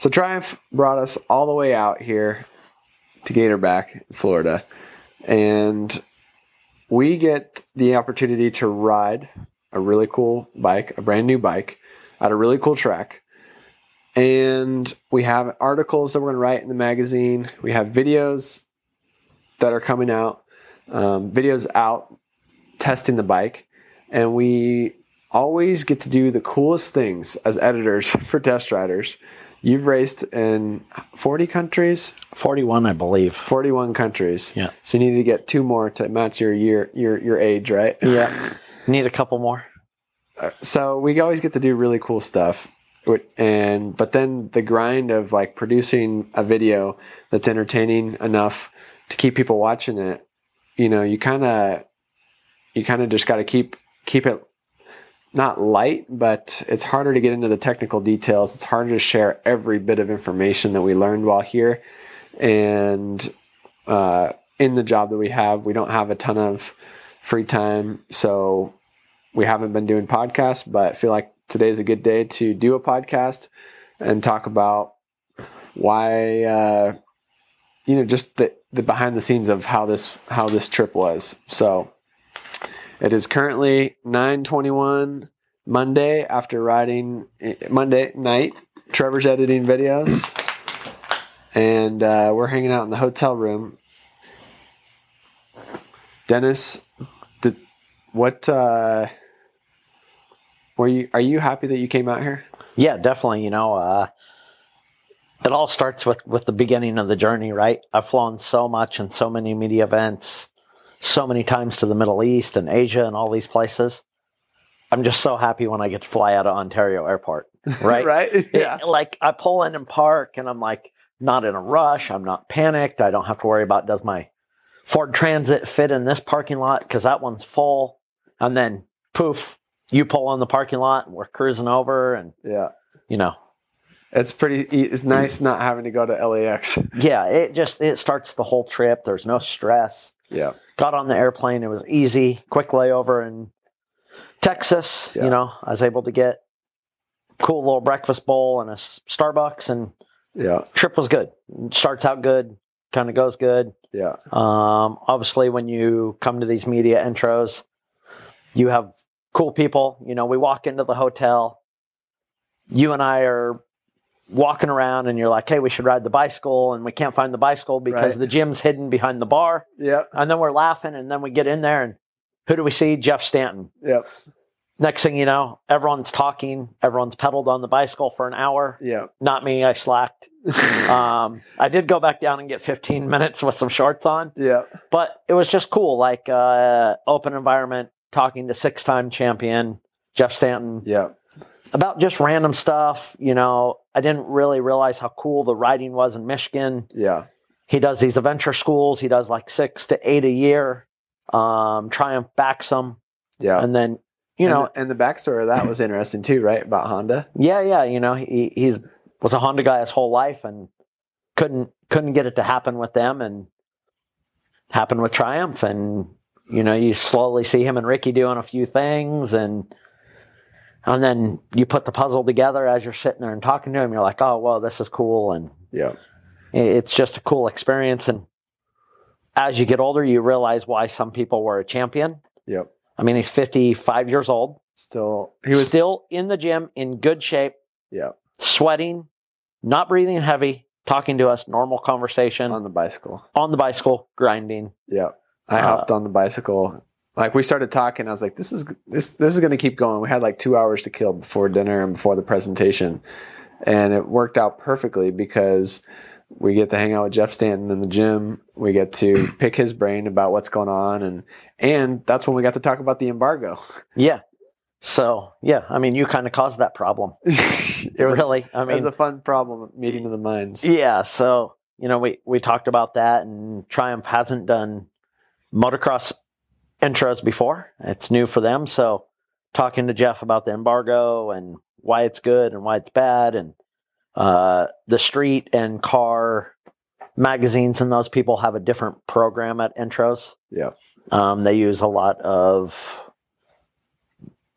So Triumph brought us all the way out here to Gatorback, Florida, and we get the opportunity to ride a really cool bike, a brand new bike, at a really cool track. And we have articles that we're going to write in the magazine. We have videos that are coming out, um, videos out testing the bike, and we always get to do the coolest things as editors for test riders. You've raced in 40 countries, 41, I believe. 41 countries. Yeah. So you need to get two more to match your year, your your age, right? Yeah. Need a couple more. Uh, so we always get to do really cool stuff and but then the grind of like producing a video that's entertaining enough to keep people watching it you know you kind of you kind of just got to keep keep it not light but it's harder to get into the technical details. It's harder to share every bit of information that we learned while here. And uh, in the job that we have we don't have a ton of free time. So we haven't been doing podcasts, but feel like today's a good day to do a podcast and talk about why, uh, you know, just the, the behind the scenes of how this how this trip was. So it is currently nine twenty one Monday after riding Monday night. Trevor's editing videos, and uh, we're hanging out in the hotel room. Dennis, did what? Uh, were you? Are you happy that you came out here? Yeah, definitely. You know, uh, it all starts with with the beginning of the journey, right? I've flown so much and so many media events, so many times to the Middle East and Asia and all these places. I'm just so happy when I get to fly out of Ontario Airport, right? right? Yeah. It- like I pull in and park, and I'm like not in a rush. I'm not panicked. I don't have to worry about does my Ford Transit fit in this parking lot because that one's full, and then poof, you pull in the parking lot, and we're cruising over, and Yeah. you know, It's pretty. It's nice not having to go to LAX. yeah, it just it starts the whole trip. There's no stress. Yeah. Got on the airplane. It was easy, quick layover in Texas. Yeah. You know, I was able to get cool little breakfast bowl and a Starbucks, and Yeah. trip was good. Starts out good, kind of goes good. Yeah. Um, obviously, when you come to these media intros, you have cool people. You know, we walk into the hotel. You and I are walking around, and you're like, "Hey, we should ride the bicycle," and we can't find the bicycle because Right. the gym's hidden behind the bar. Yep. And then we're laughing, and then we get in there, and who do we see? Jeff Stanton. Yep. Next thing you know, everyone's talking. Everyone's pedaled on the bicycle for an hour. Yep. Not me. I slacked. Um, I did go back down and get 15 minutes with some shorts on Yep. but it was just cool like uh open environment talking to six time champion jeff stanton Yep. About just random stuff you know i didn't really realize how cool the riding was in michigan Yeah. he does these adventure schools he does like six to eight a year um triumph backs them Yeah. and then you know and, and the backstory of that was interesting too, right? About Honda. yeah yeah you know he he's was a honda guy his whole life and couldn't couldn't get it to happen with them and happened with triumph and you know you slowly see him and ricky doing a few things and and then you put the puzzle together as you're sitting there and talking to him you're like oh well this is cool and Yeah. it's just a cool experience and as you get older you realize why some people were a champion Yep. i mean he's 55 years old Still, he was. still in the gym in good shape yeah. sweating, not breathing heavy, talking to us, normal conversation On the bicycle. on the bicycle, grinding. Yeah. I Uh, hopped on the bicycle. Like we started talking, I was like, "This is this this is going to keep going." We had like two hours to kill before dinner and before the presentation, and it worked out perfectly because we get to hang out with Jeff Stanton in the gym. We get to pick his brain about what's going on, and and that's when we got to talk about the embargo. Yeah. So yeah, I mean, you kind of caused that problem. it was really, I mean it was a fun problem meeting of the minds. yeah. So you know, we we talked about that, and Triumph hasn't done motocross intros before. It's new for them. So talking to Jeff about the embargo and why it's good and why it's bad, and uh, the street and car magazines and those people have a different program at intros. Yeah. Um, they use a lot of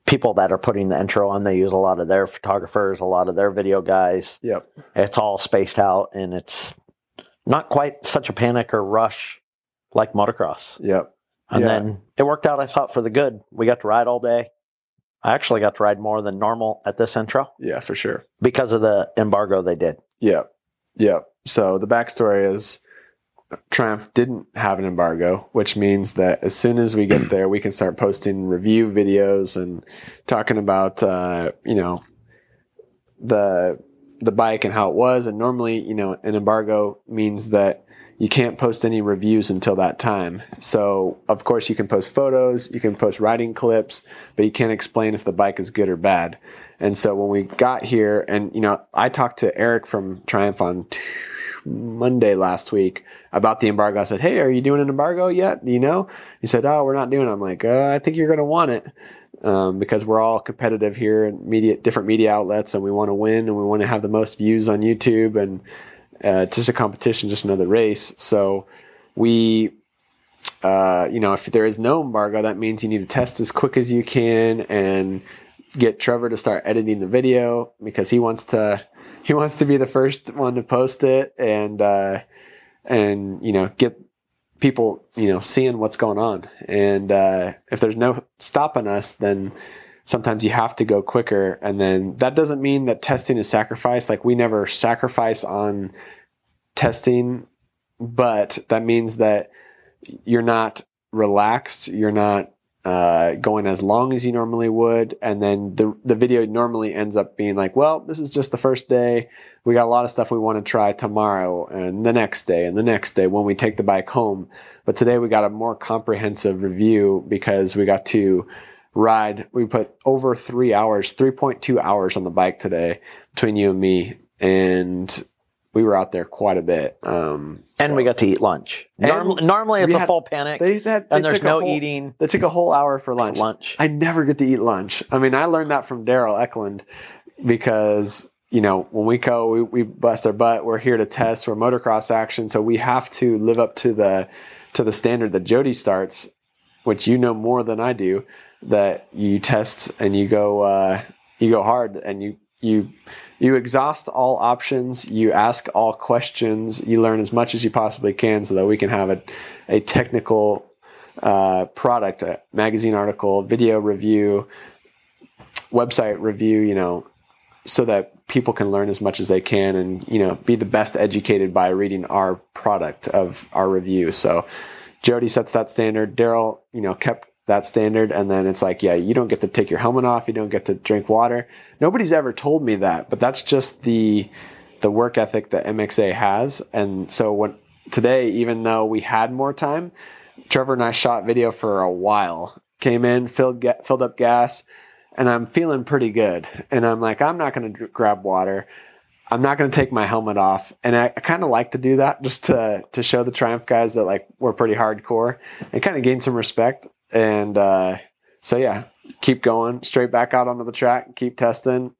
people that are putting the intro on, they use a lot of their photographers, a lot of their video guys. Yep. It's all spaced out and it's not quite such a panic or rush like motocross. Yep. And Yeah. then it worked out, I thought, for the good. We got to ride all day. I actually got to ride more than normal at this intro Yeah, for sure. because of the embargo they did. Yep. Yep. So the backstory is Triumph didn't have an embargo, which means that as soon as we get there, we can start posting review videos and talking about, uh, you know, the the bike and how it was. And normally, you know, an embargo means that you can't post any reviews until that time. So of course you can post photos, you can post riding clips, but you can't explain if the bike is good or bad. And so when we got here, and you know, I talked to Eric from Triumph on t- Monday last week about the embargo. I said, "Hey, are you doing an embargo yet? Do you know?" He said, "Oh, we're not doing." it. I'm like, uh, "I think you're going to want it." Um, because we're all competitive here in media, different media outlets, and we want to win, and we want to have the most views on YouTube, and uh, it's just a competition, just another race. So we uh, you know, if there is no embargo, that means you need to test as quick as you can and get Trevor to start editing the video because he wants to he wants to be the first one to post it and uh, and you know get people you know seeing what's going on. And uh, if there's no stopping us, then sometimes you have to go quicker. And then that doesn't mean that testing is sacrifice. Like we never sacrifice on testing, but that means that you're not relaxed. You're not uh, going as long as you normally would, and then the the video normally ends up being like, well, this is just the first day. We got a lot of stuff we want to try tomorrow, and the next day, and the next day when we take the bike home. But today we got a more comprehensive review because we got to ride. We put over three hours, three point two hours on the bike today between you and me, and we were out there quite a bit. Um, And so- we got to eat lunch. Norm- normally it's we a full panic they had, and there's no whole- eating They took a whole hour for lunch. lunch. I never get to eat lunch. I mean, I learned that from Daryl Ecklund because you know when we go, we, we bust our butt. We're here to test. We're motocross action, so we have to live up to the to the standard that Jody starts, which you know more than I do. That you test and you go uh, you go hard and you you you exhaust all options. You ask all questions. You learn as much as you possibly can, so that we can have a a technical uh, product, a magazine article, video review, website review, you know, so that people can learn as much as they can and, you know, be the best educated by reading our product of our review. So Jody sets that standard. Daryl, you know, kept that standard. And then it's like, yeah, you don't get to take your helmet off. You don't get to drink water. Nobody's ever told me that, but that's just the, the work ethic that MXA has. And so when today, even though we had more time, Trevor and I shot video for a while. Came in, filled filled up gas, and I'm feeling pretty good. And I'm like, I'm not going to grab water. I'm not going to take my helmet off. And I, I kind of like to do that just to to show the Triumph guys that like we're pretty hardcore and kind of gain some respect. And uh, so yeah, keep going straight back out onto the track, keep testing.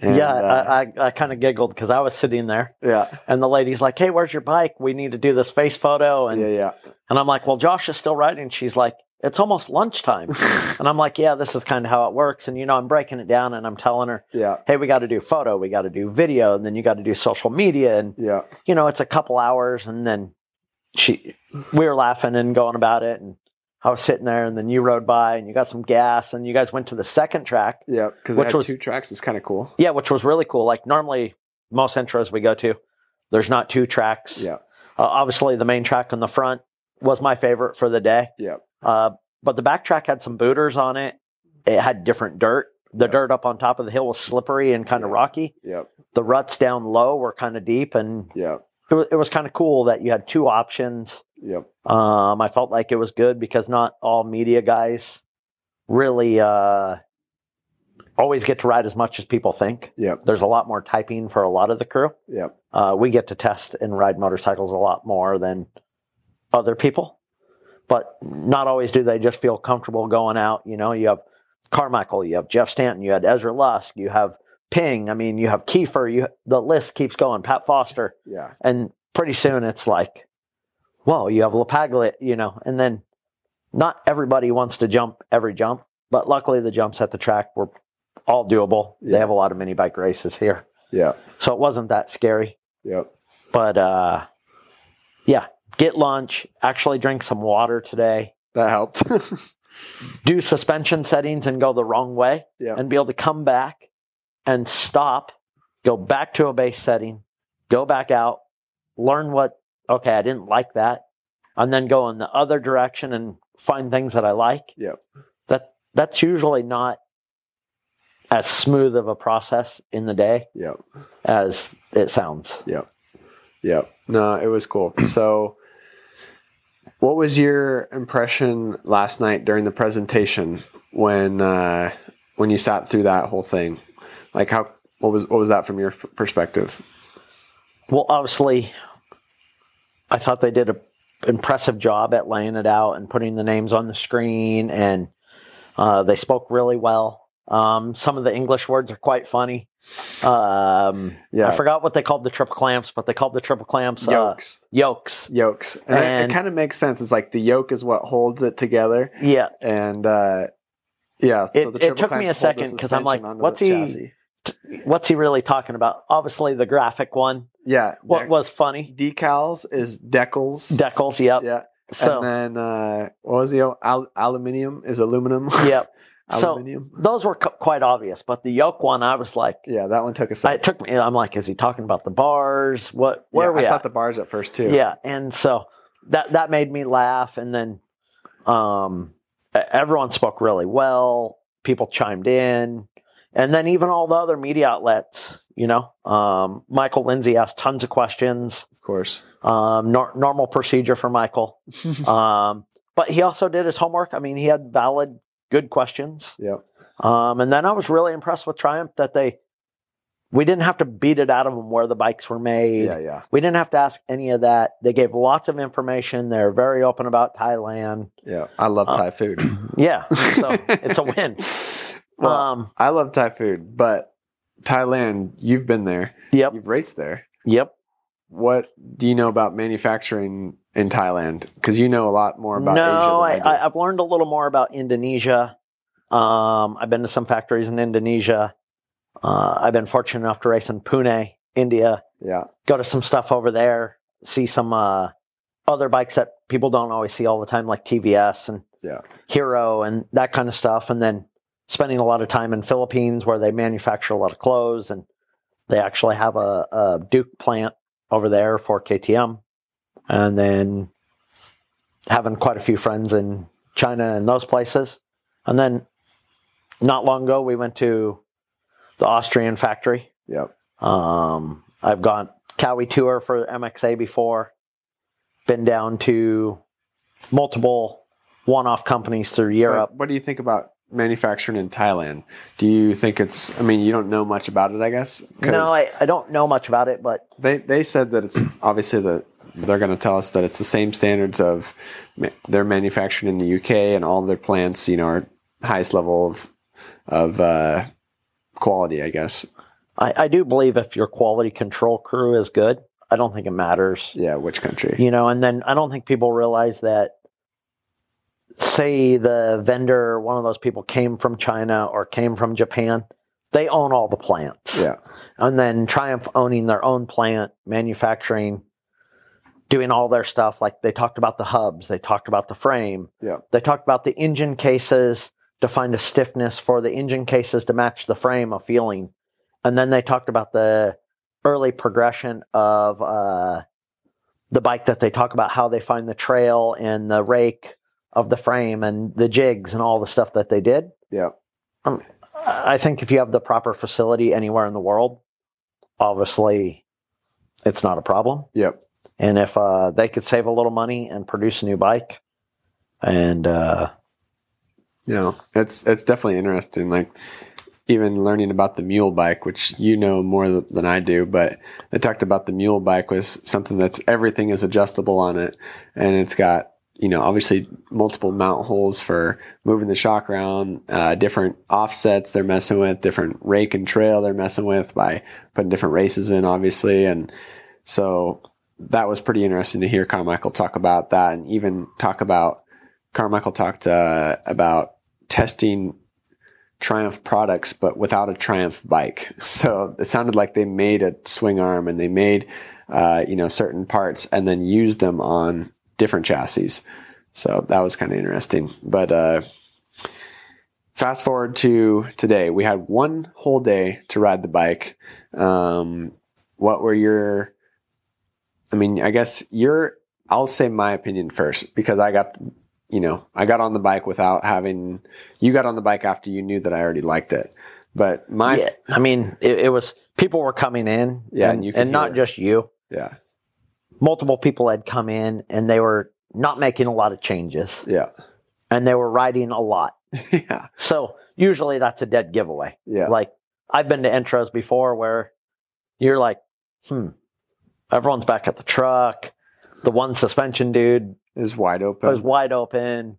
And, yeah, uh, I, I, I kind of giggled because I was sitting there yeah, and the lady's like, Hey, where's your bike? We need to do this face photo. And, yeah, yeah. and I'm like, Well, Josh is still riding. She's like, It's almost lunchtime. and I'm like, Yeah, this is kind of how it works. And, you know, I'm breaking it down and I'm telling her, Yeah, Hey, we got to do photo, we got to do video, and then you got to do social media. And, yeah, you know, it's a couple hours. And then she, we were laughing and going about it. And I was sitting there, and then you rode by and you got some gas, and you guys went to the second track. yeah. Because Which had was- two tracks. It's kind of cool. Yeah, which was really cool. Like normally, most intros we go to, there's not two tracks. Yeah, Uh, obviously, the main track on the front was my favorite for the day. yeah, Uh, but the back track had some booters on it. It had different dirt. The Yeah. dirt up on top of the hill was slippery and kind of Yeah. rocky. yeah, The ruts down low were kind of deep, and yeah, it was, it was kind of cool that you had two options. Yeah. Um, I felt like it was good because not all media guys really uh, always get to ride as much as people think. Yep. There's a lot more typing for a lot of the crew. Yep. Uh, we get to test and ride motorcycles a lot more than other people, but not always do they just feel comfortable going out. You know, you have Carmichael, you have Jeff Stanton, you had Ezra Lusk, you have Ping. I mean, you have Kiefer. You the list keeps going. Pat Foster, Yeah. and pretty soon it's like, whoa, you have LaPaglia, you know, and then not everybody wants to jump every jump. but luckily the jumps at the track were all doable. They have a lot of mini bike races here, Yeah. so it wasn't that scary. Yep. But uh, yeah, get lunch. Actually, drink some water today. That helped. Do suspension settings and go the wrong way, yeah. and be able to come back and stop, go back to a base setting, go back out, learn what. Okay, I didn't like that, and then go in the other direction and find things that I like. Yep. That that's usually not as smooth of a process in the day Yep. as it sounds. Yep. Yep. No, it was cool. So, what was your impression last night during the presentation when uh, when you sat through that whole thing? Like, how what was what was that from your perspective? Well, obviously, I thought they did an impressive job at laying it out and putting the names on the screen, and uh, they spoke really well. Um, some of the English words are quite funny. Um, Yeah. I forgot what they called the triple clamps, but they called the triple clamps uh, Yokes. yokes. Yokes. And, it- it, kind of makes sense. It's like the yoke is what holds it together, Yeah, and uh, yeah. It- so the it triple took me a second because I'm like, what's he- chassis. What's he really talking about? Obviously, the graphic one. Yeah. What dec- was funny? decals is decals. Decals. Yep. Yeah. So. and then uh, what was the al- aluminium is aluminum. yep. So aluminium. those were quite obvious, but the yoke one, I was like, yeah, that one took a it took me. I'm like, is he talking about the bars? What? Where yeah, we I at? thought the bars at first too. Yeah, and so that that made me laugh, and then um, everyone spoke really well. People chimed in, and then even all the other media outlets. You know, um, Michael Lindsay asked tons of questions. of course. Um, nor- normal procedure for Michael, um, but he also did his homework. I mean, he had valid, good questions. Yep. Um, and then I was really impressed with Triumph that they we didn't have to beat it out of them where the bikes were made. Yeah, yeah, We didn't have to ask any of that. They gave lots of information. They're very open about Thailand. yeah. I love Uh, Thai food. Yeah, so it's a win. Well, um, I love Thai food, but Thailand, you've been there. yep, You've raced there. yep. What do you know about manufacturing in Thailand? Because you know a lot more about Asia. no, I, than I, do. I, I've learned a little more about Indonesia. Um, I've been to some factories in Indonesia. Uh, I've been fortunate enough to race in Pune, India. yeah, Go to some stuff over there. See some uh, other bikes that people don't always see all the time, like TVS and yeah, Hero and that kind of stuff. And then spending a lot of time in Philippines where they manufacture a lot of clothes and they actually have a, a Duke plant over there for KTM. And then having quite a few friends in China and those places. And then not long ago, we went to the Austrian factory. yep. Um, I've gone Kawi tour for MXA before. Been down to multiple one-off companies through Europe. But what do you think about manufacturing in Thailand? Do you think it's? I mean, you don't know much about it, I guess. No, I, I don't know much about it, but they they said that it's obviously the they're going to tell us that it's the same standards of they're manufactured in the UK and all their plants, you know, are highest level of of uh, quality, I guess. I, I do believe if your quality control crew is good, I don't think it matters. Yeah, which country? You know, and then I don't think people realize that say the vendor, one of those people came from China or came from Japan, they own all the plants. Yeah, and then Triumph owning their own plant, manufacturing, doing all their stuff. Like they talked about the hubs, they talked about the frame, yeah, they talked about the engine cases to find a stiffness for the engine cases to match the frame of feeling, and then they talked about the early progression of uh, the bike that they talk about how they find the trail and the rake of the frame and the jigs and all the stuff that they did. yeah, I think if you have the proper facility anywhere in the world, obviously it's not a problem. yep, And if uh, they could save a little money and produce a new bike, and uh, you know, it's it's definitely interesting. Like even learning about the mule bike, which you know more th- than I do, but they talked about the mule bike was something that's everything is adjustable on it, and it's got you know obviously multiple mount holes for moving the shock around, uh, different offsets they're messing with, different rake and trail they're messing with by putting different races in, obviously, and so that was pretty interesting to hear Carmichael talk about that, and even talk about Carmichael talked uh, about testing Triumph products, but without a Triumph bike. So it sounded like they made a swing arm and they made, uh, you know, certain parts and then used them on different chassis. So that was kind of interesting. But uh, fast forward to today, we had one whole day to ride the bike. Um, what were your? I mean, I guess your. I'll say my opinion first because I got, you know, I got on the bike without having. You got on the bike after you knew that I already liked it, but my. yeah, I mean, it, it was people were coming in, Yeah, and, and and not just you. Yeah, Multiple people had come in, and they were not making a lot of changes, yeah, and they were riding a lot. yeah, So usually that's a dead giveaway. yeah, Like I've been to intros before where you're like, hmm, everyone's back at the truck. The one suspension dude is wide open. Is wide open.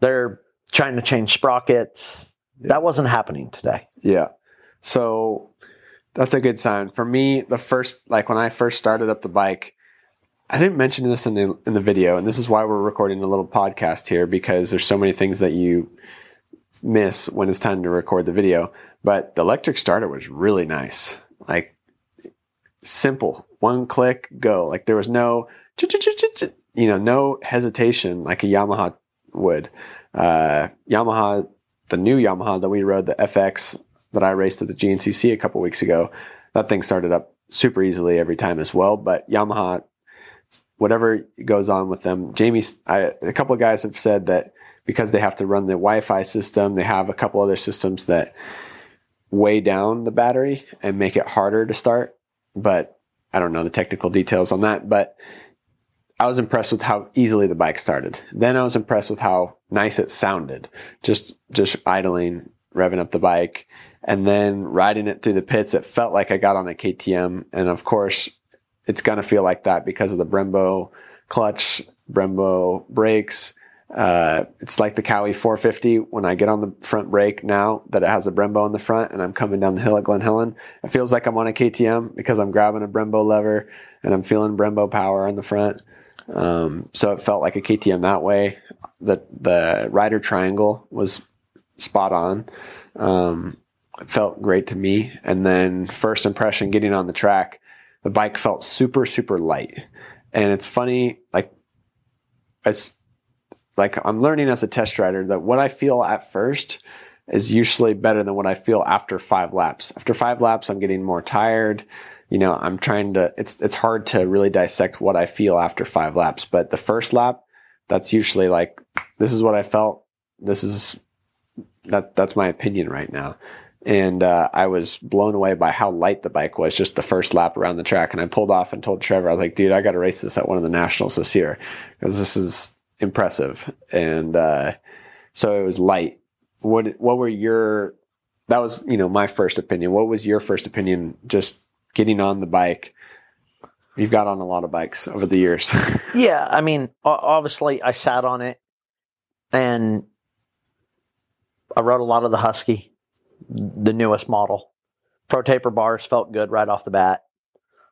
They're trying to change sprockets. Yeah. That wasn't happening today. Yeah. So that's a good sign. For me, the first like when I first started up the bike, I didn't mention this in the in the video, and this is why we're recording a little podcast here because there's so many things that you miss when it's time to record the video. But the electric starter was really nice. Like simple. One click, go. Like there was no you know, no hesitation like a Yamaha would. Uh, Yamaha, the new Yamaha that we rode, the FX that I raced at the GNCC a couple weeks ago, that thing started up super easily every time as well. But Yamaha, whatever goes on with them, Jamie, I, a couple of guys have said that because they have to run the Wi-Fi system, they have a couple other systems that weigh down the battery and make it harder to start. But I don't know the technical details on that. But I was impressed with how easily the bike started. Then I was impressed with how nice it sounded. Just just idling, revving up the bike, and then riding it through the pits. It felt like I got on a KTM, and of course, it's gonna feel like that because of the Brembo clutch, Brembo brakes. Uh, it's like the Kawi 450 when I get on the front brake now that it has a Brembo in the front and I'm coming down the hill at Glen Helen. It feels like I'm on a KTM because I'm grabbing a Brembo lever and I'm feeling Brembo power on the front. Um, so it felt like a KTM that way. The the rider triangle was spot on. Um, it felt great to me. And then first impression, getting on the track, the bike felt super super light. And it's funny, like as like I'm learning as a test rider that what I feel at first is usually better than what I feel after five laps. After five laps, I'm getting more tired you know, I'm trying to, it's, it's hard to really dissect what I feel after five laps, but the first lap, that's usually like, this is what I felt. This is, that, that's my opinion right now. And, uh, I was blown away by how light the bike was just the first lap around the track. And I pulled off and told Trevor, I was like, dude, I got to race this at one of the nationals this year because this is impressive. And, uh, so it was light. What, what were your, that was, you know, my first opinion. What was your first opinion just getting on the bike. You've got on a lot of bikes over the years. Yeah, I mean, obviously, I sat on it, and I rode a lot of the Husky, the newest model. Pro taper bars felt good right off the bat.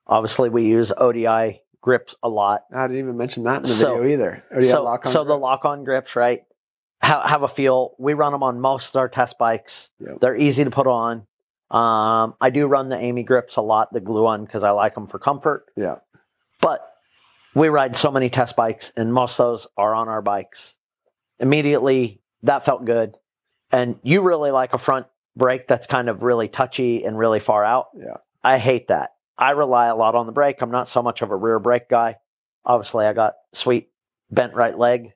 Obviously, we use ODI grips a lot. I didn't even mention that in the So- video either. Yeah, so, lock-on so the lock on grips, right? Have, have a feel. We run them on most of our test bikes. Yep. They're easy to put on. Um, I do run the Amy grips a lot, the glue on, because I like them for comfort. Yeah, But we ride so many test bikes, and most of those are on our bikes. Immediately, that felt good. And you really like a front brake that's kind of really touchy and really far out. Yeah. I hate that. I rely a lot on the brake. I'm not so much of a rear brake guy. Obviously, I got sweet bent right leg.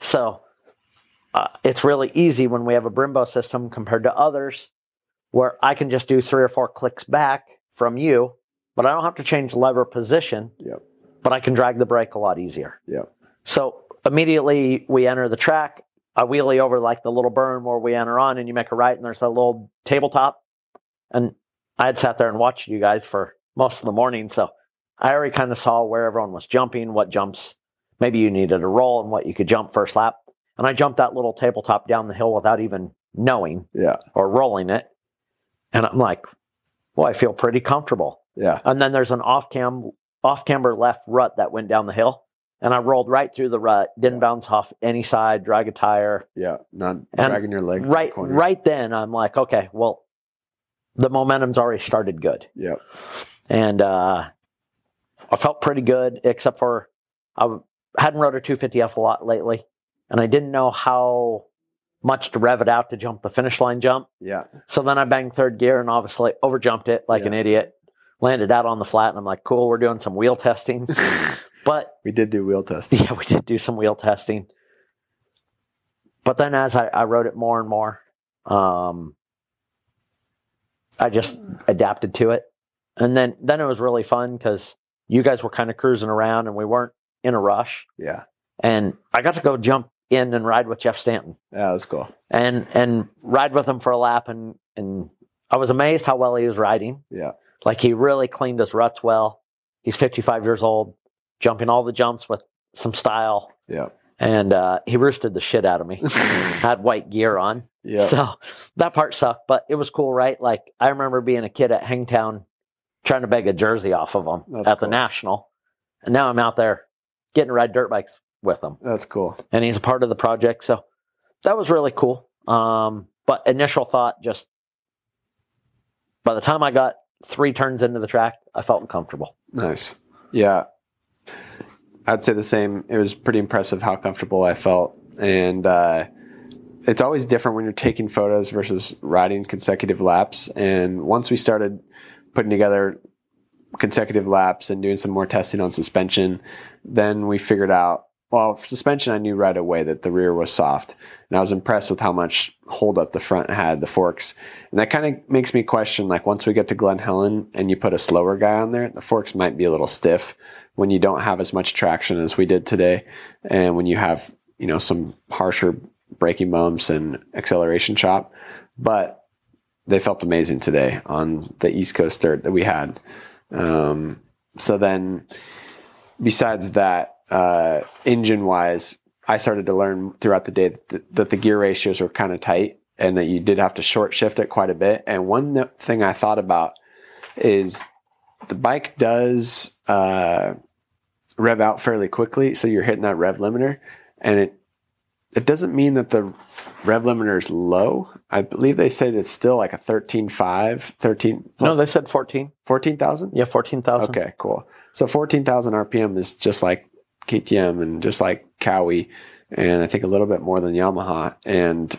So uh, it's really easy when we have a Brembo system compared to others where I can just do three or four clicks back from you, but I don't have to change lever position Yep. but I can drag the brake a lot easier. Yep. So immediately we enter the track. I wheelie over like the little burn where we enter on, and you make a right, and there's a little tabletop. And I had sat there and watched you guys for most of the morning, so I already kind of saw where everyone was jumping, what jumps maybe you needed a roll, and what you could jump first lap. And I jumped that little tabletop down the hill without even knowing yeah, or rolling it. And I'm like, well, I feel pretty comfortable. yeah, And then there's an off cam off camber left rut that went down the hill. And I rolled right through the rut, didn't bounce off any side, drag a tire. Yeah, not And dragging your leg. to the Right, right then, I'm like, okay, well, the momentum's already started good, Yeah, and uh, I felt pretty good, except for I hadn't rode a 250F a lot lately, and I didn't know how much to rev it out to jump the finish line jump. yeah, So then I banged third gear and obviously overjumped it like an idiot. Landed out on the flat, and I'm like, cool, we're doing some wheel testing. but we did do wheel testing. yeah, we did do some wheel testing. But then as I, I rode it more and more, um, I just adapted to it. And then, then it was really fun because you guys were kind of cruising around and we weren't in a rush. Yeah, And I got to go jump in and ride with Jeff Stanton yeah, that was cool. and, and ride with him for a lap. And, and I was amazed how well he was riding. Yeah, Like he really cleaned his ruts well. He's 55 years old, jumping all the jumps with some style yeah, and uh, he roosted the shit out of me. Had white gear on, yeah, so that part sucked, but it was cool, right? Like I remember being a kid at Hangtown, trying to beg a jersey off of him That's at cool. the national, and now I'm out there getting to ride dirt bikes with him, that's cool. and he's a part of the project. So that was really cool. Um, but initial thought, just by the time I got three turns into the track, I felt uncomfortable. Nice. Yeah. I'd say the same. It was pretty impressive how comfortable I felt. And uh, it's always different when you're taking photos versus riding consecutive laps. And once we started putting together consecutive laps and doing some more testing on suspension, then we figured out well, suspension, I knew right away that the rear was soft. And I was impressed with how much hold up the front had, the forks. And that kind of makes me question like, once we get to Glen Helen and you put a slower guy on there, the forks might be a little stiff when you don't have as much traction as we did today. And when you have, you know, some harsher braking bumps and acceleration chop. But they felt amazing today on the East Coast dirt that we had. Um, so then, besides that, uh, engine wise, I started to learn throughout the day that the, that the gear ratios were kind of tight and that you did have to short shift it quite a bit. And one th- thing I thought about is the bike does uh, rev out fairly quickly, so you're hitting that rev limiter, and it it doesn't mean that the rev limiter is low. I believe they said it's still like a 13.5, 13 No, they said 14. 14,000? Yeah, 14,000. Okay, cool. So 14,000 RPM is just like KTM and just like Kawi, and I think a little bit more than Yamaha. And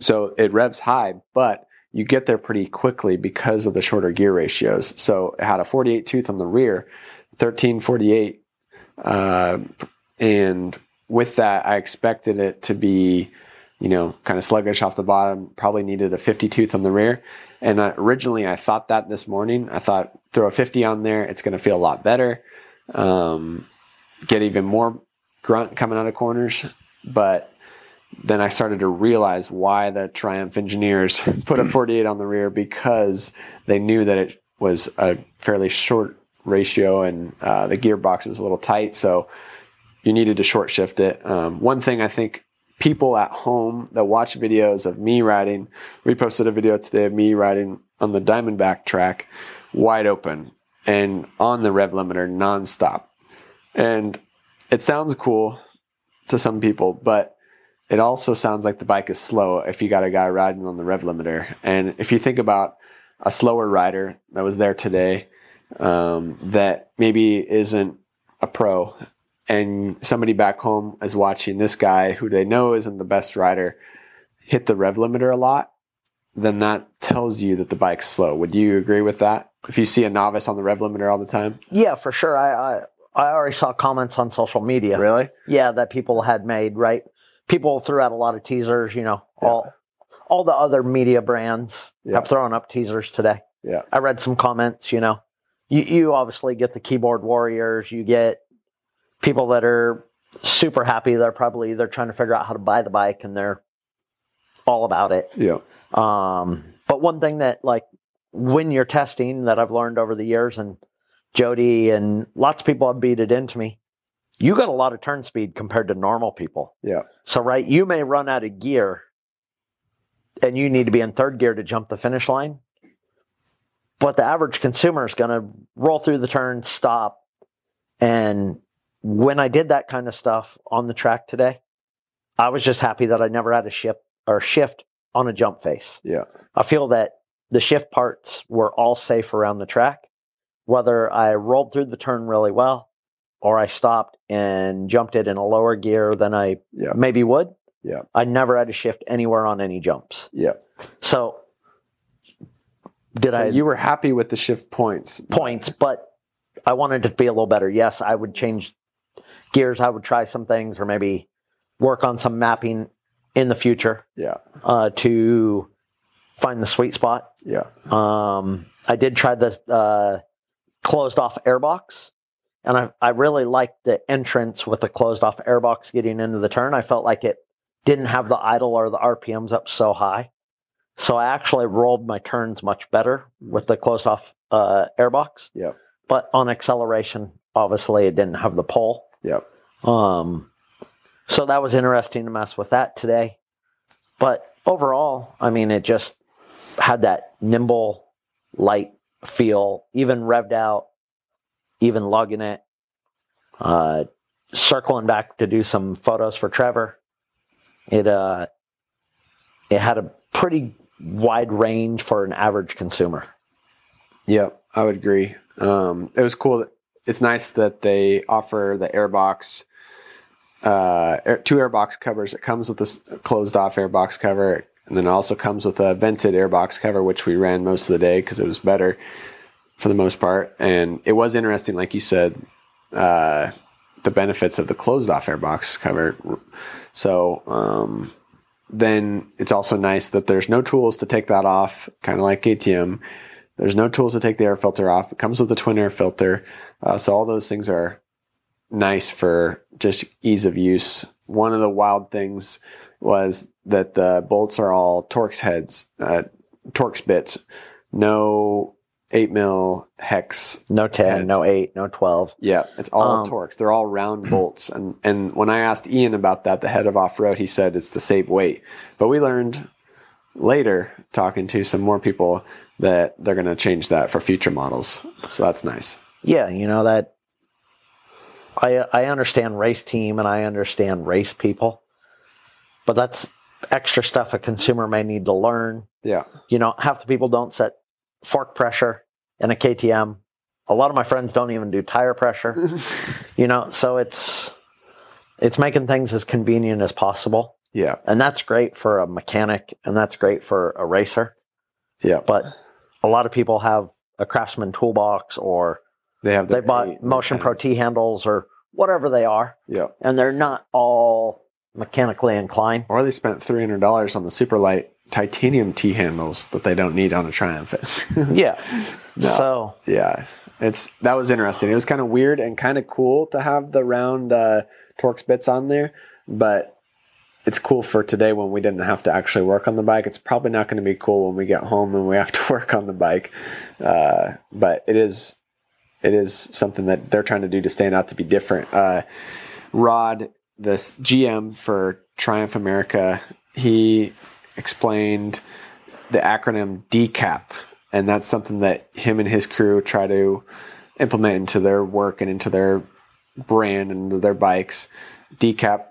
so it revs high, but you get there pretty quickly because of the shorter gear ratios. So it had a 48 tooth on the rear, 1348. Uh, and with that, I expected it to be, you know, kind of sluggish off the bottom, probably needed a 50 tooth on the rear. And uh, originally, I thought that this morning. I thought throw a 50 on there, it's going to feel a lot better. Um, get even more grunt coming out of corners. But then I started to realize why the Triumph engineers put a 48 on the rear because they knew that it was a fairly short ratio and uh, the gearbox was a little tight. So you needed to short shift it. Um, one thing I think people at home that watch videos of me riding, we posted a video today of me riding on the Diamondback track wide open and on the rev limiter nonstop. And it sounds cool to some people, but it also sounds like the bike is slow if you got a guy riding on the rev limiter. And if you think about a slower rider that was there today um, that maybe isn't a pro and somebody back home is watching this guy who they know isn't the best rider hit the rev limiter a lot, then that tells you that the bike's slow. Would you agree with that? If you see a novice on the rev limiter all the time, Yeah, for sure. I, I I already saw comments on social media. really? Yeah, that people had made, right? People threw out a lot of teasers, you know, Yeah. all all the other media brands Yeah. have thrown up teasers today. Yeah. I read some comments, you know. You you obviously get the keyboard warriors, you get people that are super happy. They're probably they're trying to figure out how to buy the bike and they're all about it. Yeah. Um, but one thing that like when you're testing that I've learned over the years and Jody and lots of people have beat it into me, you got a lot of turn speed compared to normal people. Yeah. So right, you may run out of gear and you need to be in third gear to jump the finish line. But the average consumer is going to roll through the turn, stop, and when I did that kind of stuff on the track today, I was just happy that I never had a ship or shift on a jump face. Yeah. I feel that the shift parts were all safe around the track, whether I rolled through the turn really well or I stopped and jumped it in a lower gear than I Yeah. maybe would. Yeah. I never had to shift anywhere on any jumps. Yeah. So did so I you were happy with the shift points. points, but I wanted to be a little better. Yes, I would change gears. I would try some things or maybe work on some mapping in the future Yeah. uh, to find the sweet spot. Yeah. Um, I did try this uh, closed off airbox, and I, I really liked the entrance with the closed off airbox getting into the turn. I felt like it didn't have the idle or the RPMs up so high. So I actually rolled my turns much better with the closed off uh, airbox. Yep. But on acceleration, obviously, it didn't have the pole. Yep. Um, so that was interesting to mess with that today. But overall, I mean, it just had that nimble, light feel, even revved out, even lugging it, uh, circling back to do some photos for Trevor. It uh, it had a pretty wide range for an average consumer. Yeah, I would agree. Um, it was cool. That, it's nice that they offer the airbox, uh, air, two airbox covers. It comes with this closed off airbox cover, and then it also comes with a vented airbox cover, which we ran most of the day because it was better for the most part. And it was interesting, like you said, uh, the benefits of the closed off airbox cover. So, um, then it's also nice that there's no tools to take that off, kind of like KTM. There's no tools to take the air filter off. It comes with a twin air filter. Uh, so all those things are nice for just ease of use. One of the wild things was that the bolts are all Torx heads, uh, Torx bits, no eight mil hex. No 10, Heads. no 8, no 12. Yeah, it's all Um, Torx. They're all round bolts. And and when I asked Ian about that, the head of off road, he said it's to save weight. But we learned later, talking to some more people, that they're going to change that for future models. So that's nice. Yeah, you know that I I understand race team and I understand race people, but that's extra stuff a consumer may need to learn. Yeah, You know, half the people don't set fork pressure in a KTM. A lot of my friends don't even do tire pressure. you know, so it's it's making things as convenient as possible, yeah, and that's great for a mechanic and that's great for a racer. yeah. But a lot of people have a Craftsman toolbox or They have they bought Motion. Pro T handles or whatever they are, Yeah, and they're not all mechanically inclined. or they spent three hundred dollars on the super light titanium T handles that they don't need on a Triumph. Yeah. No. So yeah it's that was interesting it was kind of weird and kind of cool to have the round uh torx bits on there but it's cool for today when we didn't have to actually work on the bike it's probably not going to be cool when we get home and we have to work on the bike uh but it is it is something that they're trying to do to stand out to be different uh rod this gm for triumph america he explained the acronym decap and that's something that him and his crew try to implement into their work and into their brand and into their bikes. Decap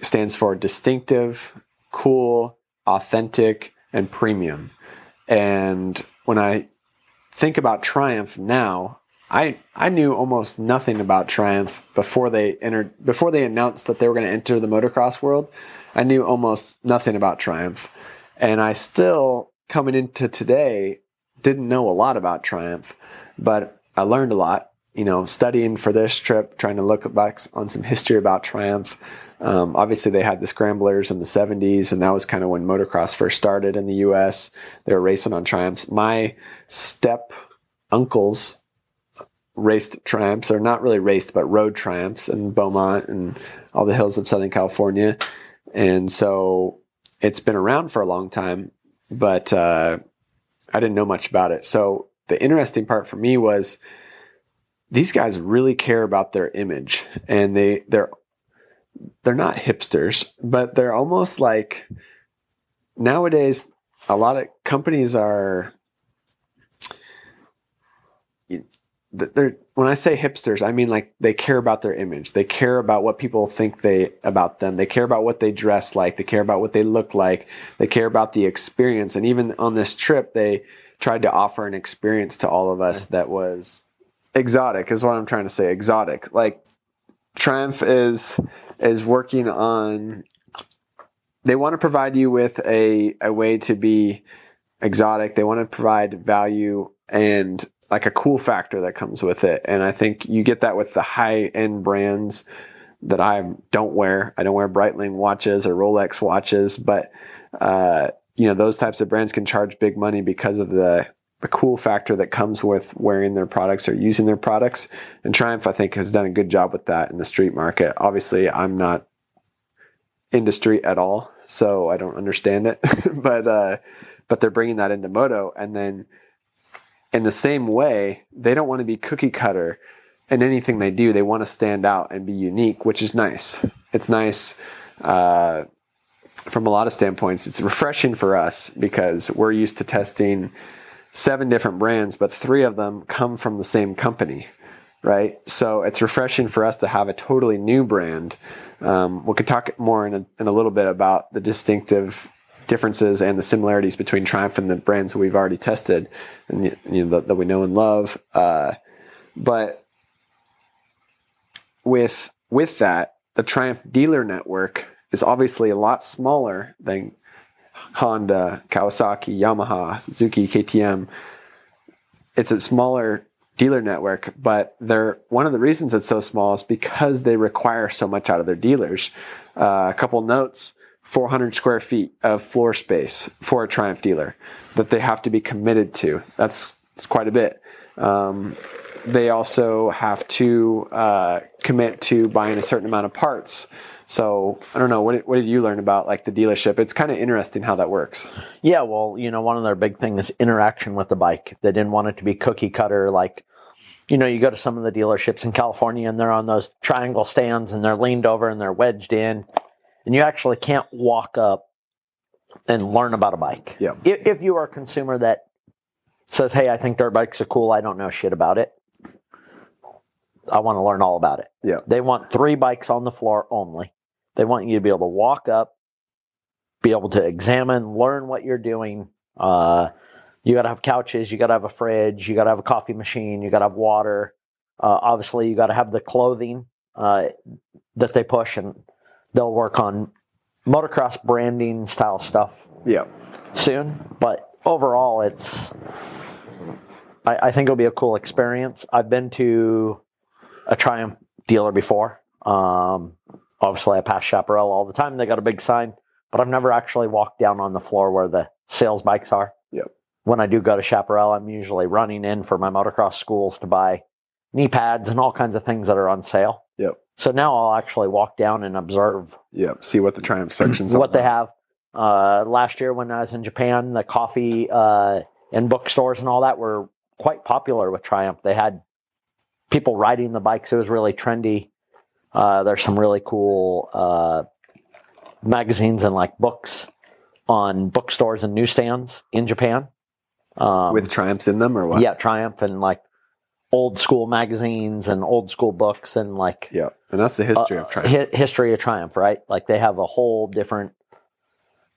stands for distinctive, cool, authentic, and premium. And when I think about Triumph now, I I knew almost nothing about Triumph before they entered before they announced that they were going to enter the motocross world. I knew almost nothing about Triumph. And I still coming into today didn't know a lot about Triumph, but I learned a lot. You know, studying for this trip, trying to look back on some history about Triumph. Um, obviously, they had the scramblers in the 70s, and that was kind of when motocross first started in the U.S. They were racing on Triumphs. My step uncles raced Triumphs, or not really raced, but rode Triumphs in Beaumont and all the hills of Southern California. And so it's been around for a long time, but uh, I didn't know much about it. So the interesting part for me was these guys really care about their image, and they they're they're not hipsters, but they're almost like nowadays. A lot of companies are they're when I say hipsters, I mean like they care about their image. They care about what people think they about them. They care about what they dress like. They care about what they look like. They care about the experience. And even on this trip, they tried to offer an experience to all of us that was exotic. Is what I'm trying to say. Exotic. Like Triumph is is working on. They want to provide you with a a way to be exotic. They want to provide value and like a cool factor that comes with it. And I think you get that with the high end brands that I don't wear. I don't wear Breitling watches or Rolex watches, but uh, you know those types of brands can charge big money because of the the cool factor that comes with wearing their products or using their products. And Triumph, I think, has done a good job with that in the street market. Obviously, I'm not industry at all, so I don't understand it. but uh, but they're bringing that into moto, and then in the same way, they don't want to be cookie cutter in anything they do. They want to stand out and be unique, which is nice. It's nice uh, from a lot of standpoints. It's refreshing for us because we're used to testing seven different brands, but three of them come from the same company, right? So it's refreshing for us to have a totally new brand. Um, we could talk more in a, in a little bit about the distinctive differences and the similarities between Triumph and the brands we've already tested and you know, that, that we know and love. Uh, but with with that, the Triumph dealer network is obviously a lot smaller than Honda, Kawasaki, Yamaha, Suzuki, KTM. It's a smaller dealer network, but they're one of the reasons it's so small is because they require so much out of their dealers. Uh, a couple notes 400 square feet of floor space for a Triumph dealer that they have to be committed to. That's, that's quite a bit. Um, they also have to uh, commit to buying a certain amount of parts. So I don't know. What what did you learn about like the dealership? It's kind of interesting how that works. Yeah, well, you know, one of their big things is interaction with the bike. They didn't want it to be cookie cutter. Like, you know, you go to some of the dealerships in California and they're on those triangle stands and they're leaned over and they're wedged in and you actually can't walk up and learn about a bike. Yeah. If, if you are a consumer that says, "Hey, I think dirt bikes are cool. I don't know shit about it. I want to learn all about it." Yeah. They want three bikes on the floor only. They want you to be able to walk up, be able to examine, learn what you're doing. Uh, you got to have couches. You got to have a fridge. You got to have a coffee machine. You got to have water. Uh, obviously, you got to have the clothing uh, that they push and they'll work on motocross branding style stuff Yeah. soon. But overall, it's I, I think it'll be a cool experience. I've been to a Triumph dealer before. Um, obviously, I pass Chaparral all the time. They got a big sign, but I've never actually walked down on the floor where the sales bikes are. Yep. When I do go to Chaparral, I'm usually running in for my motocross schools to buy knee pads and all kinds of things that are on sale. So now I'll actually walk down and observe Yep. See what the Triumph section's what they about. have. Uh, last year when I was in Japan, the coffee uh, and bookstores and all that were quite popular with Triumph. They had people riding the bikes. It was really trendy. Uh, there's some really cool uh, magazines and like books on bookstores and newsstands in Japan. Um, with Triumphs in them or what? yeah, Triumph and like old school magazines and old school books and like Yeah. And that's the history uh, of Triumph. hi- history of Triumph, right? Like they have a whole different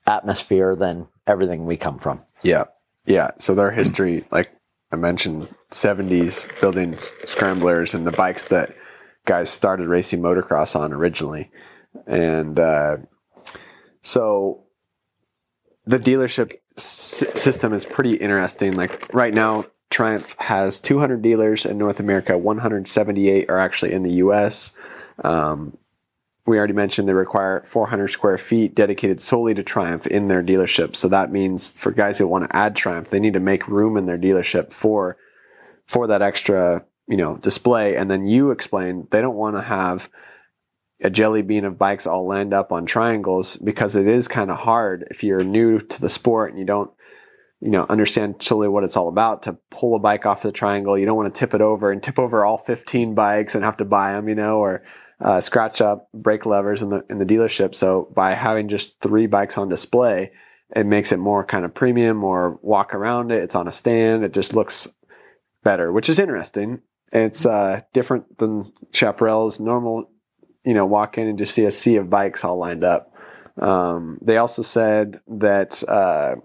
atmosphere than everything we come from. Yeah. Yeah. So their history, like I mentioned, 70s building scramblers and the bikes that guys started racing motocross on originally. And uh, so the dealership s- system is pretty interesting. Like right now, Triumph has 200 dealers in North America, 178 are actually in the US. Um, we already mentioned they require 400 square feet dedicated solely to Triumph in their dealership. So that means for guys who want to add Triumph, they need to make room in their dealership for for that extra, you know, display. And then you explain they don't want to have a jelly bean of bikes all lined up on triangles because it is kind of hard if you're new to the sport and you don't you know understand totally what it's all about to pull a bike off the triangle you don't want to tip it over and tip over all 15 bikes and have to buy them you know or uh, scratch up brake levers in the in the dealership. So by having just three bikes on display, it makes it more kind of premium or walk around it. It's on a stand. It just looks better, which is interesting. It's uh, different than Chaparral's normal. You know, walk in and just see a sea of bikes all lined up. Um, they also said that uh,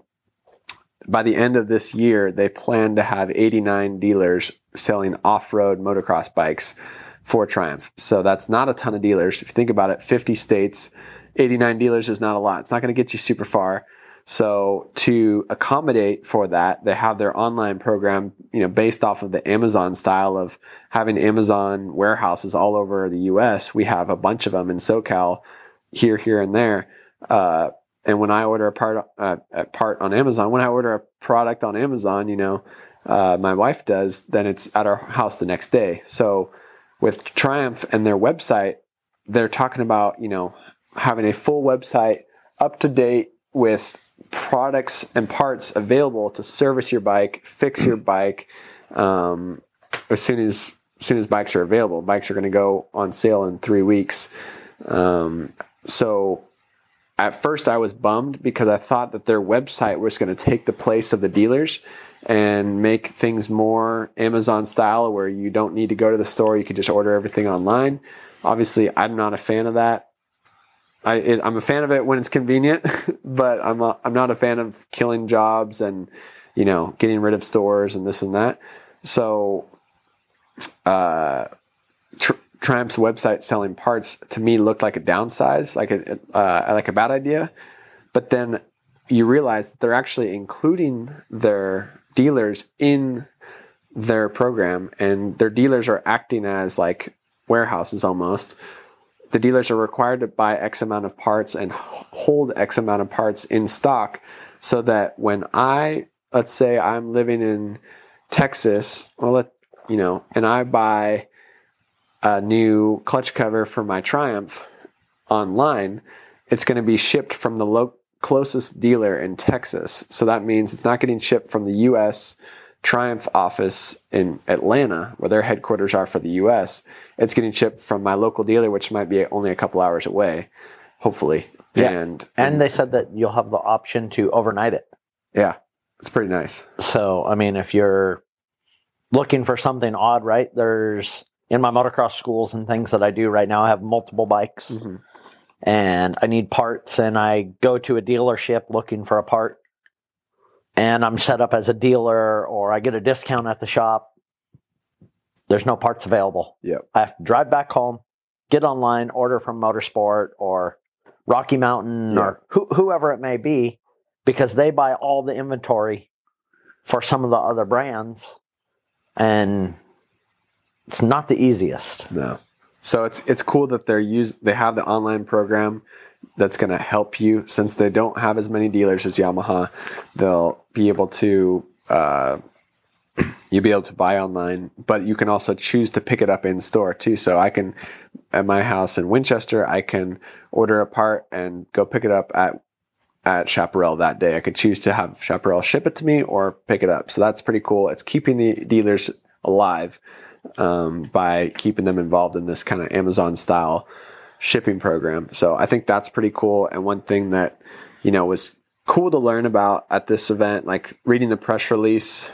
by the end of this year, they plan to have 89 dealers selling off-road motocross bikes for Triumph. So that's not a ton of dealers. If you think about it, 50 states, 89 dealers is not a lot. It's not going to get you super far. So to accommodate for that, they have their online program, you know, based off of the Amazon style of having Amazon warehouses all over the U.S. We have a bunch of them in SoCal, here, here, and there. Uh, and when I order a part, uh, a part on Amazon, when I order a product on Amazon, you know, uh, my wife does, then it's at our house the next day. So with Triumph and their website, they're talking about, you know, having a full website up to date with products and parts available to service your bike, fix your bike, um, as soon as, as soon as bikes are available. Bikes are going to go on sale in three weeks. Um, so at first I was bummed because I thought that their website was going to take the place of the dealers and make things more Amazon style where you don't need to go to the store. You can just order everything online. Obviously, I'm not a fan of that. I, am a fan of it when it's convenient, but I'm a, I'm not a fan of killing jobs and you know getting rid of stores and this and that. So, uh, tr- Triumph's website selling parts to me looked like a downsize, like a uh, like a bad idea. But then you realize that they're actually including their dealers in their program, and their dealers are acting as like warehouses almost. The dealers are required to buy X amount of parts and hold X amount of parts in stock, so that when I let's say I'm living in Texas, well, let you know, and I buy a new clutch cover for my Triumph online, it's going to be shipped from the lo- closest dealer in Texas. So that means it's not getting shipped from the US Triumph office in Atlanta, where their headquarters are for the US. It's getting shipped from my local dealer, which might be only a couple hours away, hopefully. Yeah. And, And and they said that you'll have the option to overnight it. yeah, it's pretty nice. So, I mean, if you're looking for something odd, right? There's in my motocross schools and things that I do right now, I have multiple bikes Mhm. And I need parts and I go to a dealership looking for a part and I'm set up as a dealer or I get a discount at the shop. There's no parts available. Yep. I have to drive back home, get online, order from Motorsport or Rocky Mountain Yeah. or who, whoever it may be because they buy all the inventory for some of the other brands and it's not the easiest. No. So it's it's cool that they're use they have the online program that's going to help you since they don't have as many dealers as Yamaha. They'll be able to uh, you'll be able to buy online, but you can also choose to pick it up in store too. So I can at my house in Winchester, I can order a part and go pick it up at at Chaparral that day. I could choose to have Chaparral ship it to me or pick it up. So that's pretty cool. It's keeping the dealers alive um, by keeping them involved in this kind of Amazon style shipping program. So I think that's pretty cool. And one thing that, you know, was cool to learn about at this event, like reading the press release,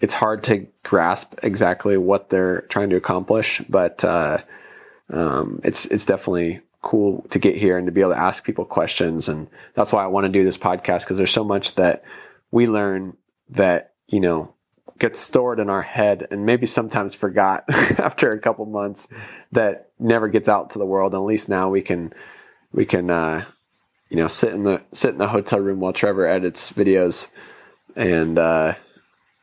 it's hard to grasp exactly what they're trying to accomplish, but uh, um, it's it's definitely cool to get here and to be able to ask people questions. And that's why I want to do this podcast because there's so much that we learn that you know gets stored in our head and maybe sometimes forgot after a couple months that never gets out to the world. And at least now we can we can uh, you know sit in the sit in the hotel room while Trevor edits videos and uh,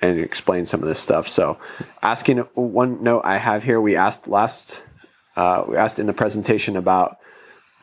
and explain some of this stuff. So asking one note I have here, we asked last uh, we asked in the presentation about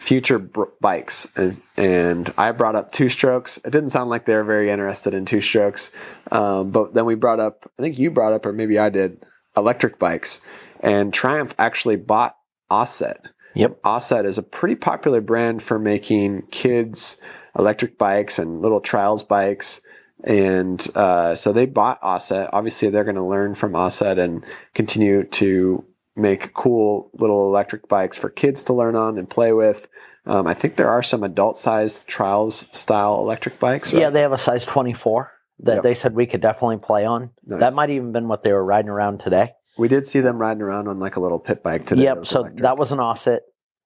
future br- bikes and and I brought up two strokes. It didn't sound like they were very interested in two strokes, um, but then we brought up I think you brought up or maybe I did electric bikes, and Triumph actually bought OSET. Yep. OSET is a pretty popular brand for making kids electric bikes and little trials bikes. And uh, so they bought OSET. Obviously, they're going to learn from OSET and continue to make cool little electric bikes for kids to learn on and play with. Um, I think there are some adult sized trials style electric bikes. right? Yeah, they have a size 24 that Yep. they said we could definitely play on. Nice. That might even been what they were riding around today. we did see them riding around on like a little pit bike today. yep. So electric. that was an OSET.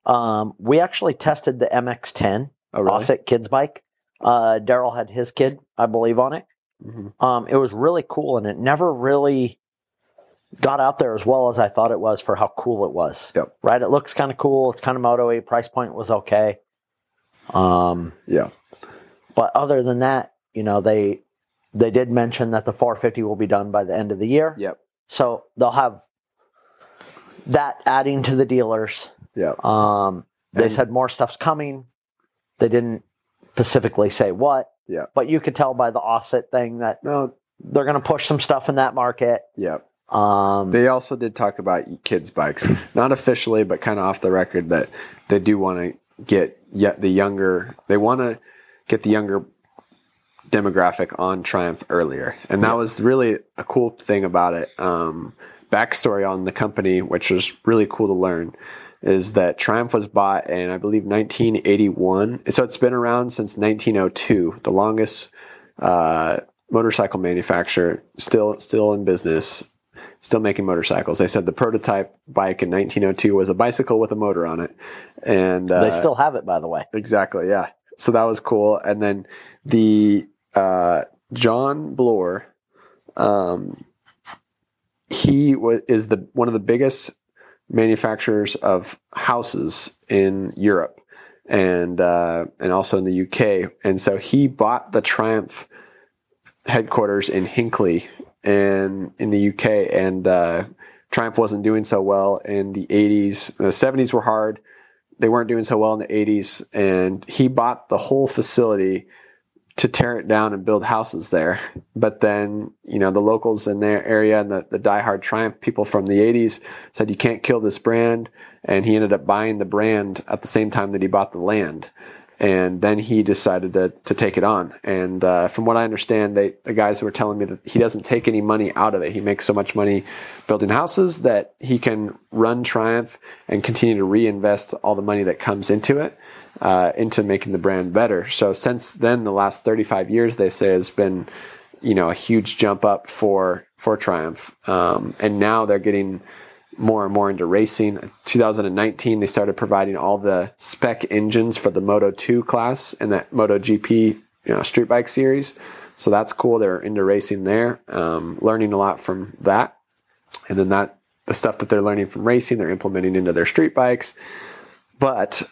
Um, we actually tested the MX10 oh, really? Osset kids bike. Uh, Daryl had his kid, I believe, on it. Mhm. Um, it was really cool, and it never really got out there as well as I thought it was for how cool it was. Yep. Right. It looks kind of cool. It's kind of Moto E. Price point was okay. Um, Yeah. but other than that, you know, they they did mention that the 450 will be done by the end of the year. Yep. So they'll have that adding to the dealers. Yep. Um, they And- said more stuff's coming. They didn't specifically say what. Yeah. But you could tell by the OSET thing that No. they're going to push some stuff in that market. Yep. Um, They also did talk about kids' bikes, not officially, but kind of off the record that they do want to get yet the younger. They want to get the younger demographic on Triumph earlier, and that was really a cool thing about it. Um, backstory on the company, which was really cool to learn, is that Triumph was bought in I believe 1981, so it's been around since 1902, the longest uh, motorcycle manufacturer still still in business still making motorcycles. They said the prototype bike in 1902 was a bicycle with a motor on it, and uh, they still have it, by the way. exactly yeah. So that was cool. And then the uh, John Bloor, um, he was is the one of the biggest manufacturers of houses in Europe and uh, and also in the UK. And so he bought the Triumph headquarters in Hinckley and in the UK. And uh, Triumph wasn't doing so well in the 80s. The 70s were hard. They weren't doing so well in the 80s. And he bought the whole facility to tear it down and build houses there. But then, you know, the locals in their area and the, the diehard Triumph people from the 80s said, you can't kill this brand. And he ended up buying the brand at the same time that he bought the land. And then he decided to, to take it on. And uh, from what I understand, they, the guys were telling me that he doesn't take any money out of it. He makes so much money building houses that he can run Triumph and continue to reinvest all the money that comes into it uh, into making the brand better. So since then, the last 35 years, they say has been, you know, a huge jump up for for Triumph. Um, and now they're getting more and more into racing. 2019, they started providing all the spec engines for the Moto 2 class and that Moto GP you know, street bike series. So that's cool. They're into racing there, um, learning a lot from that. And then that the stuff that they're learning from racing, they're implementing into their street bikes. But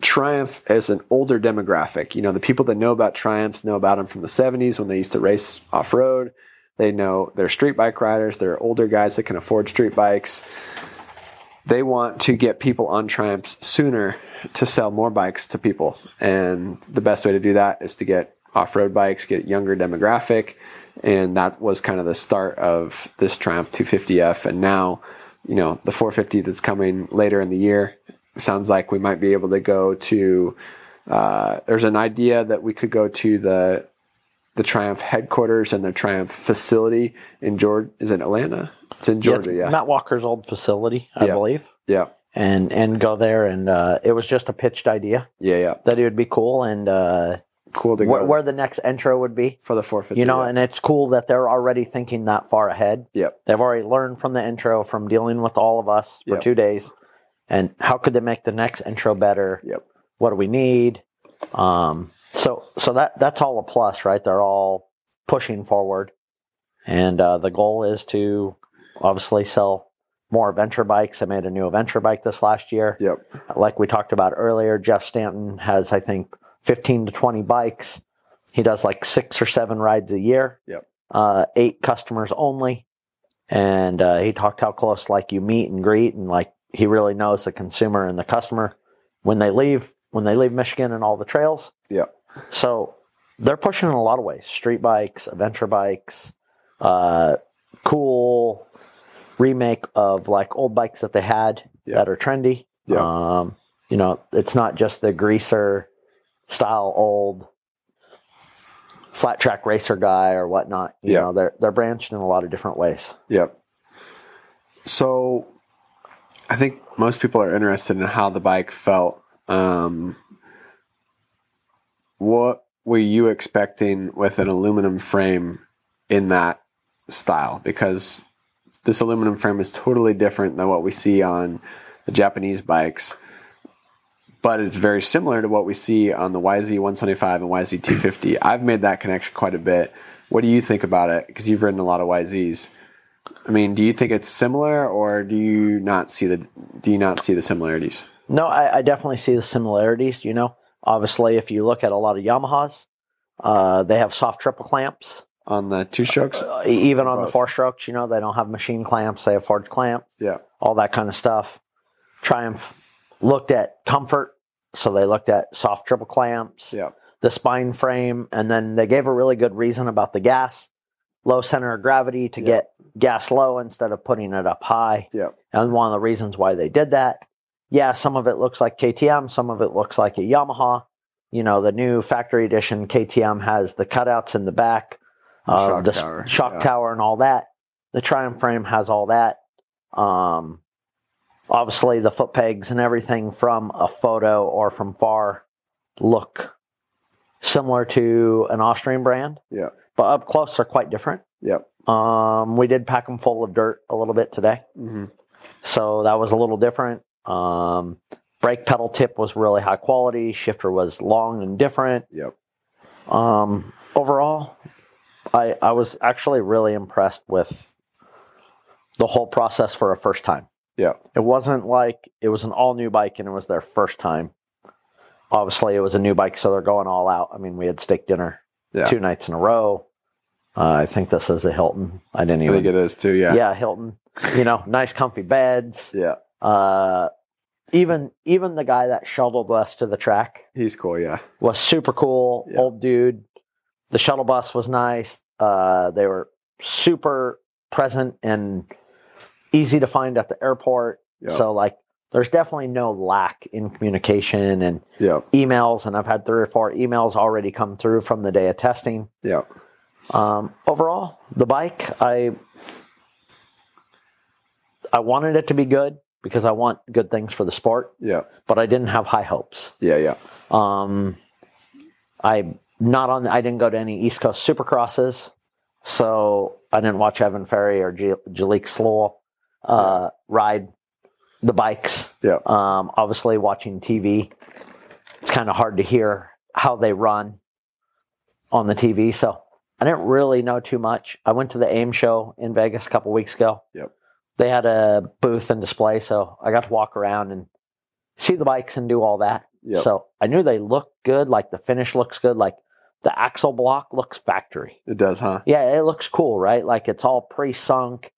Triumph is an older demographic. You know, the people that know about Triumphs know about them from the 70s when they used to race off road. They know they're street bike riders. They're older guys that can afford street bikes. They want to get people on Triumphs sooner to sell more bikes to people. And the best way to do that is to get off road bikes, get younger demographic. And that was kind of the start of this Triumph 250F. And now, you know, the 450 that's coming later in the year sounds like we might be able to go to. Uh, there's an idea that we could go to the the Triumph headquarters and the Triumph facility in Georgia. Is it Atlanta? It's in Yeah, Georgia. it's Yeah, Matt Walker's old facility, I Yeah. believe, yeah, and and go there. And uh, it was just a pitched idea yeah, yeah. that it would be cool, and uh, Cool to go where, where the next intro would be. for the 450. You know, yeah. and it's cool that they're already thinking that far ahead. Yep. They've already learned from the intro, from dealing with all of us for Yep. two days, and how could they make the next intro better? Yep. What do we need? Um, so so that that's all a plus, right? They're all pushing forward, and uh, the goal is to obviously sell more adventure bikes. I made a new adventure bike this last year. Yep. Like we talked about earlier, Jeff Stanton has, I think, 15 to 20 bikes. He does like six or seven rides a year. Yep. Uh, eight customers only. And uh, he talked how close like you meet and greet and like he really knows the consumer and the customer when they leave when they leave Michigan and all the trails. Yep. So they're pushing in a lot of ways. Street bikes, adventure bikes, uh, cool remake of like old bikes that they had Yeah. that are trendy. Yeah. Um, you know, it's not just the greaser style old flat track racer guy or whatnot. You Yeah. know, they're they're branched in a lot of different ways. Yep. So, I think most people are interested in how the bike felt. Um, what were you expecting with an aluminum frame in that style? Because this aluminum frame is totally different than what we see on the Japanese bikes, but it's very similar to what we see on the YZ125 and YZ250. I've made that connection quite a bit. What do you think about it? Because you've ridden a lot of YZs. I mean, do you think it's similar, or do you not see the do you not see the similarities? No, I, I definitely see the similarities. You know, obviously, if you look at a lot of Yamahas, uh, they have soft triple clamps. On the two strokes, Uh, even on the four strokes, you know, they don't have machine clamps; they have forged clamps. yeah, all that kind of stuff. Triumph looked at comfort, so they looked at soft triple clamps, yeah, the spine frame, and then they gave a really good reason about the gas, low center of gravity to Yeah. get gas low instead of putting it up high. yeah, And one of the reasons why they did that, yeah, some of it looks like KTM, some of it looks like a Yamaha. You know, the new factory edition KTM has the cutouts in the back, uh, Shock the tower, shock yeah. tower, and all that. The Triumph frame has all that. Um, obviously, the foot pegs and everything from a photo or from far look similar to an Austrian brand, yeah, but up close they're quite different. yeah. Um, we did pack them full of dirt a little bit today. hmm So that was a little different. Um, brake pedal tip was really high quality. Shifter was long and different. Yep. Um, overall, I I was actually really impressed with the whole process for a first time. Yeah. It wasn't like it was an all new bike and it was their first time. Obviously, it was a new bike, so they're going all out. I mean, we had steak dinner Yeah. two nights in a row. Uh, I think this is a Hilton. I didn't I even. think it is too. Yeah. yeah, Hilton. You know, nice comfy beds. Yeah. Uh, even even the guy that shuttled us to the track He's cool. Yeah. was super cool, Yeah. old dude. The shuttle bus was nice. Uh, they were super present and easy to find at the airport. Yep. So like, there's definitely no lack in communication and Yeah. emails. And I've had three or four emails already come through from the day of testing. Yeah. Um, overall, the bike, I I wanted it to be good because I want good things for the sport, Yeah. but I didn't have high hopes. Yeah. Yeah. Um, I not on. I didn't go to any East Coast Supercrosses, so I didn't watch Evan Ferry or J- Jalek Swoll uh, ride the bikes. Yeah. Um, obviously, watching TV, it's kind of hard to hear how they run on the TV. So I didn't really know too much. I went to the AIM show in Vegas a couple weeks ago. Yep. They had a booth and display, so I got to walk around and see the bikes and do all that. Yep. So I knew they looked good. Like the finish looks good. Like the axle block looks factory. It does, huh? Yeah, it looks cool, right? Like it's all pre-sunk.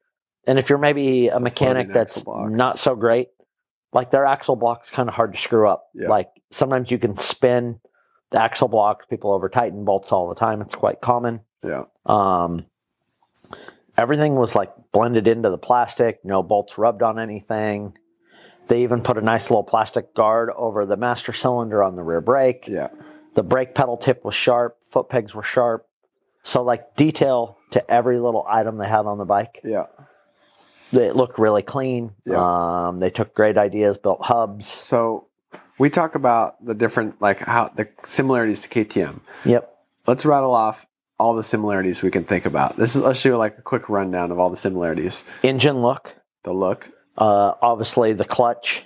And if you're maybe a It's mechanic floating that's not so great, like their axle block's kind of hard to screw up. Yeah. Like sometimes you can spin the axle blocks. People over tighten bolts all the time. It's quite common. Yeah. Um, everything was like blended into the plastic. No bolts rubbed on anything. They even put a nice little plastic guard over the master cylinder on the rear brake. Yeah. The brake pedal tip was sharp. Foot pegs were sharp. So like detail to every little item they had on the bike. Yeah. It looked really clean. Yeah. Um, they took great ideas, built hubs. So we talk about the different, like how the similarities to KTM. Yep. Let's rattle off all the similarities we can think about. This is let's do like a quick rundown of all the similarities. Engine look. The look, Uh, obviously the clutch,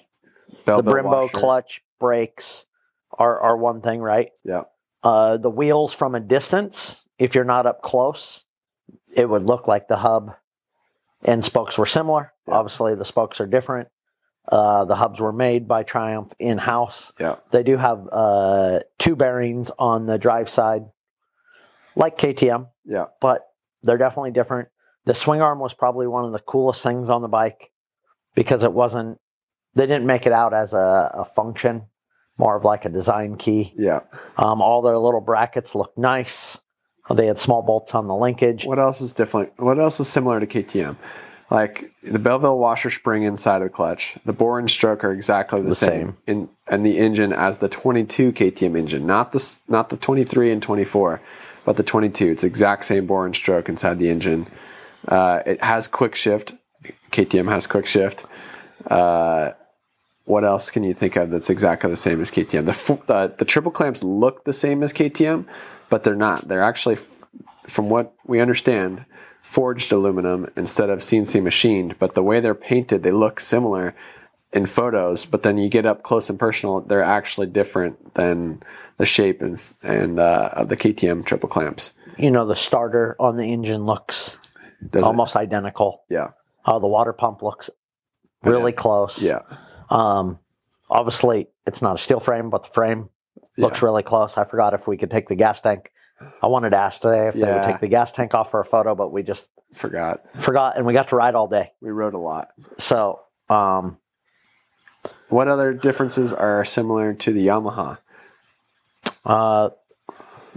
bell the bell Brembo washer. clutch, brakes are, are one thing, right? Yeah. Uh, the wheels from a distance, if you're not up close, it would look like the hub and spokes were similar. Yeah. Obviously, the spokes are different. Uh, the hubs were made by Triumph in house. Yeah. They do have uh, two bearings on the drive side, like KTM, Yeah. but they're definitely different. The swing arm was probably one of the coolest things on the bike because it wasn't, they didn't make it out as a, a function, more of like a design key. Yeah. Um, all their little brackets looked nice. They had small bolts on the linkage. What else is different? What else is similar to KTM? Like the Belleville washer spring inside of the clutch, the bore and stroke are exactly the, The same, same. in and the engine as the 22 KTM engine, not the not the 23 and 24, but the 22. It's exact same bore and stroke inside the engine. Uh, it has quick shift. KTM has quick shift. Uh, what else can you think of that's exactly the same as KTM? The, the triple clamps look the same as KTM, but they're not. They're actually, from what we understand, forged aluminum instead of CNC machined, but the way they're painted, they look similar in photos, but then you get up close and personal, they're actually different than the shape and and uh, of the KTM triple clamps. You know, the starter on the engine looks Does it? almost identical. Yeah. Uh, the water pump looks really close. Yeah. Um, obviously, it's not a steel frame, but the frame looks really close. I forgot if we could take the gas tank. I wanted to ask today if they would take the gas tank off for a photo, but we just Forgot. forgot, and we got to ride all day. We rode a lot. So, um, What other differences are similar to the Yamaha? Uh,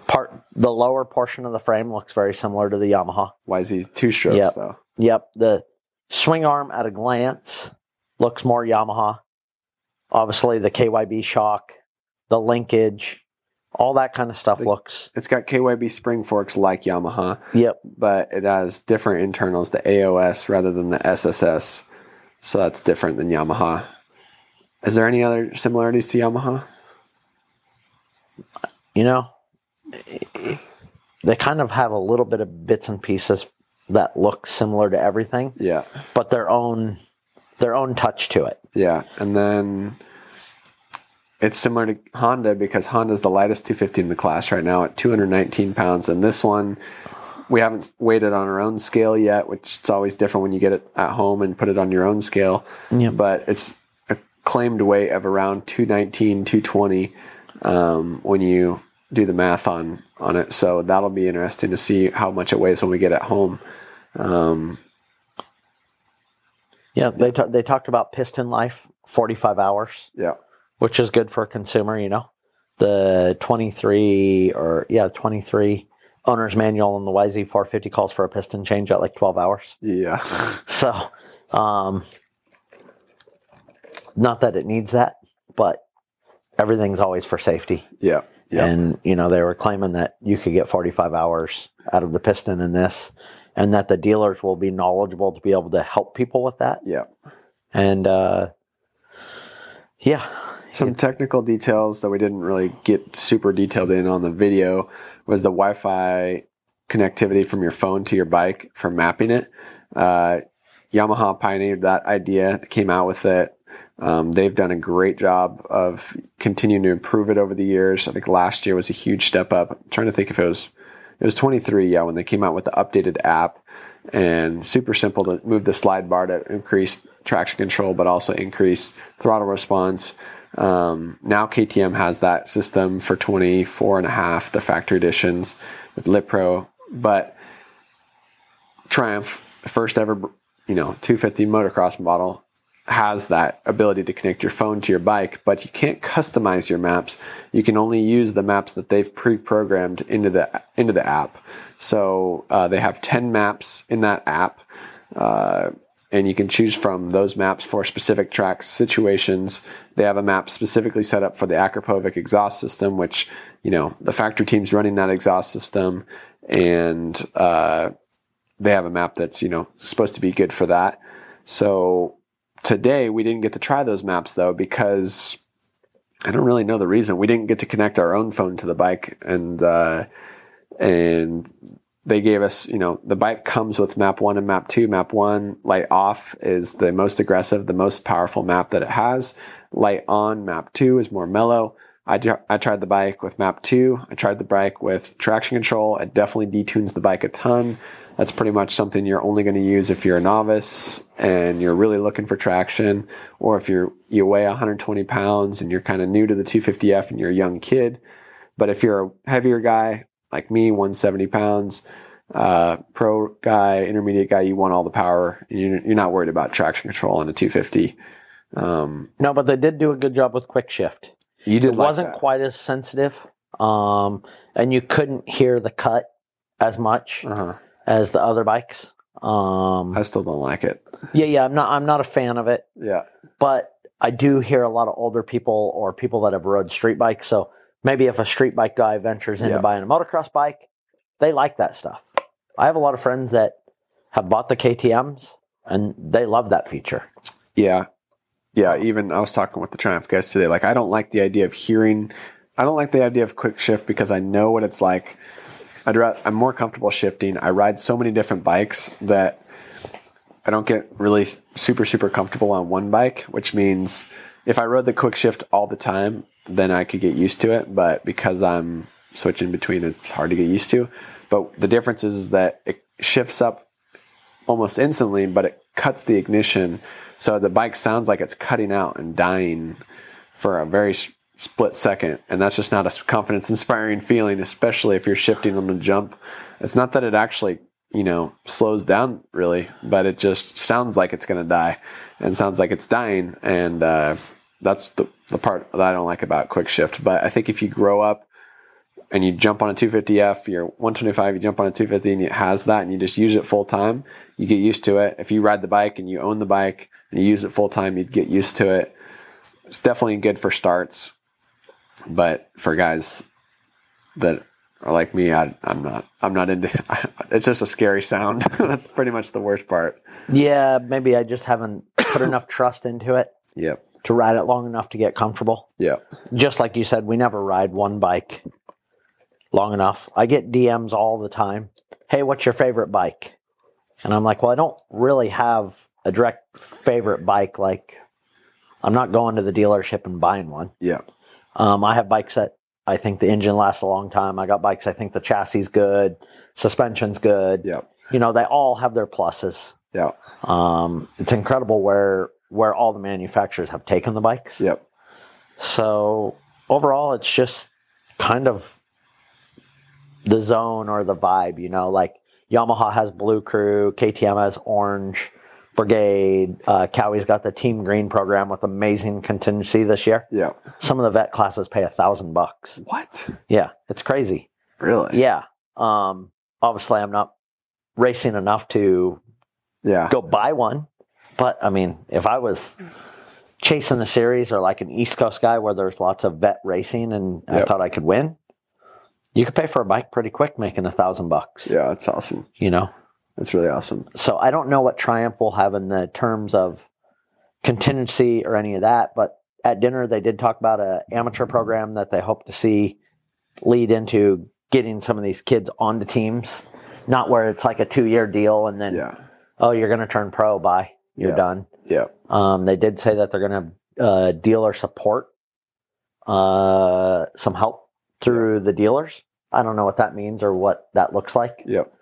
part the lower portion of the frame looks very similar to the Yamaha. YZ two strokes Yep. though? Yep, the swing arm at a glance looks more Yamaha. Obviously, the KYB shock, the linkage, all that kind of stuff Like- looks. It's got KYB spring forks like Yamaha, Yep, but it has different internals, the AOS rather than the SSS. So that's different than Yamaha. Is there any other similarities to Yamaha? You know, they kind of have a little bit of bits and pieces that look similar to everything, Yeah. but their own their own touch to it. Yeah. And then it's similar to Honda because Honda's the lightest 250 in the class right now at 219 pounds. And this one, we haven't weighed it on our own scale yet, which it's always different when you get it at home and put it on your own scale. Yeah. But it's a claimed weight of around 219, 220 um, when you do the math on, on it. So that'll be interesting to see how much it weighs when we get it home. Um, Yeah, they ta- they talked about piston life, forty five hours. yeah. which is good for a consumer, you know. The 23 or yeah, 23 owner's manual on the YZ450 calls for a piston change at like 12 hours. Yeah. So, um, not that it needs that, but everything's always for safety. Yeah. Yeah. And, you know, they were claiming that you could get 45 hours out of the piston in this and that the dealers will be knowledgeable to be able to help people with that. yeah. And, uh, yeah, Some technical details that we didn't really get super detailed in on the video was the Wi-Fi connectivity from your phone to your bike for mapping it. Uh, Yamaha pioneered that idea, came out with it. Um, they've done a great job of continuing to improve it over the years. I think last year was a huge step up. I'm trying to think if it was it was 23, yeah, when they came out with the updated app and super simple to move the slide bar to increase traction control, but also increase throttle response. Um, now KTM has that system for 24 and a half, the factory editions with Lit Pro, but Triumph, the first ever, you know, 250 motocross model, has that ability to connect your phone to your bike, but you can't customize your maps. You can only use the maps that they've pre-programmed into the into the app. So uh, they have 10 maps in that app, uh, and you can choose from those maps for specific tracks, situations. They have a map specifically set up for the Akrapovic exhaust system, which you know the factory team's running that exhaust system, and uh, they have a map that's you know supposed to be good for that. So today we didn't get to try those maps though because I don't really know the reason. We didn't get to connect our own phone to the bike, and uh, and they gave us, you know, the bike comes with map one and map two. Map one, light off, is the most aggressive, the most powerful map that it has. Light on, map two is more mellow. I, I tried the bike with map two. I tried the bike with traction control. It definitely detunes the bike a ton. That's pretty much something you're only going to use if you're a novice and you're really looking for traction, or if you're you weigh 120 pounds and you're kind of new to the 250F and you're a young kid. But if you're a heavier guy like me, 170 pounds, uh, pro guy, intermediate guy, you want all the power. You're, you're not worried about traction control on a 250. Um, no, but they did do a good job with quick shift. you did it wasn't quite as sensitive, um, and you couldn't hear the cut as much Uh-huh. As the other bikes. Um, I still don't like it. yeah, yeah, I'm not. I'm not a fan of it, Yeah. but I do hear a lot of older people or people that have rode street bikes. So maybe if a street bike guy ventures into Yeah. buying a motocross bike, they like that stuff. I have a lot of friends that have bought the KTM's and they love that feature. Yeah. Yeah. Even I was talking with the Triumph guys today. Like, I don't like the idea of hearing, I don't like the idea of quick shift because I know what it's like I'd ra- I'm more comfortable shifting. I ride so many different bikes that I don't get really super super comfortable on one bike, which means if I rode the quick shift all the time, then I could get used to it. But because I'm switching between, it's hard to get used to. But the difference is that it shifts up almost instantly, but it cuts the ignition, so the bike sounds like it's cutting out and dying for a very split second, and that's just not a confidence inspiring feeling, especially if you're shifting on the jump. It's not that it actually you know slows down really, but it just sounds like it's going to die, and sounds like it's dying, and uh, that's the the part that I don't like about quick shift. But I think if you grow up and you jump on a 250F, you're 125, you jump on a 250 and it has that and you just use it full time, you get used to it. If you ride the bike and you own the bike and you use it full time, you'd get used to it. It's definitely good for starts, but for guys that are like me, I, I'm not. I'm not into. It's just a scary sound. That's pretty much the worst part. Yeah, maybe I just haven't put enough trust into it Yep. to ride it long enough to get comfortable. Yep. Just like you said, we never ride one bike long enough. I get DMs all the time. Hey, what's your favorite bike? And I'm like, well, I don't really have a direct favorite bike. Like, I'm not going to the dealership and buying one. Yep. Um, I have bikes that I think the engine lasts a long time. I got bikes I think the chassis is good, suspension's good. Yep. You know, they all have their pluses. Yep. Um, it's incredible where where all the manufacturers have taken the bikes. Yep. So overall, it's just kind of the zone or the vibe. You know, like Yamaha has Blue Crew, KTM has Orange Brigade. Uh, Kawi's got the Team Green program with amazing contingency this year. Yep. Some of the vet classes pay a thousand bucks. What? Yeah, it's crazy. Really? Yeah. Um, obviously, I'm not racing enough to Yeah. go buy one. But I mean, if I was chasing a series or like an East Coast guy where there's lots of vet racing and I thought I could win, you could pay for a bike pretty quick making a thousand bucks. Yeah. That's awesome. You know? That's really awesome. So I don't know what Triumph will have in the terms of contingency or any of that, but at dinner they did talk about a amateur program that they hope to see lead into getting some of these kids onto teams. Not where it's like a two year deal and then Yeah. oh you're gonna turn pro, by You're Yeah. done. Yep. Um, they did say that they're going to uh, dealer support uh, some help through the dealers. I don't know what that means or what that looks like, Yep.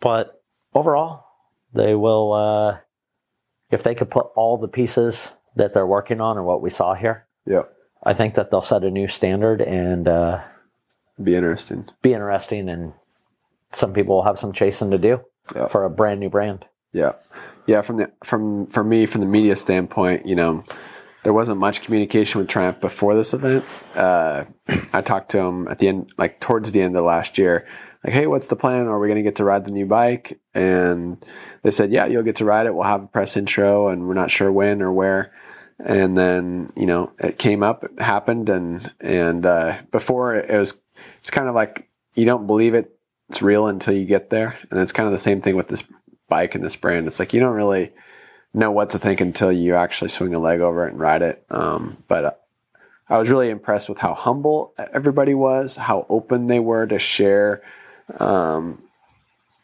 but overall, they will. Uh, if they could put all the pieces that they're working on or what we saw here, Yep. I think that they'll set a new standard and uh, Be interesting. be interesting. And some people will have some chasing to do Yeah. for a brand new brand. Yeah, yeah. From the from for me, from the media standpoint, you know, there wasn't much communication with Triumph before this event. Uh, I talked to him at the end, like towards the end of last year, like, "Hey, what's the plan? Are we going to get to ride the new bike?" And they said, "Yeah, you'll get to ride it. We'll have a press intro, and we're not sure when or where." And then you know, it came up, it happened, and and uh, before it was, it's kind of like you don't believe it. It's real until you get there, and it's kind of the same thing with this bike and this brand. It's like you don't really know what to think until you actually swing a leg over it and ride it. Um, but uh, I was really impressed with how humble everybody was, how open they were to share. Um,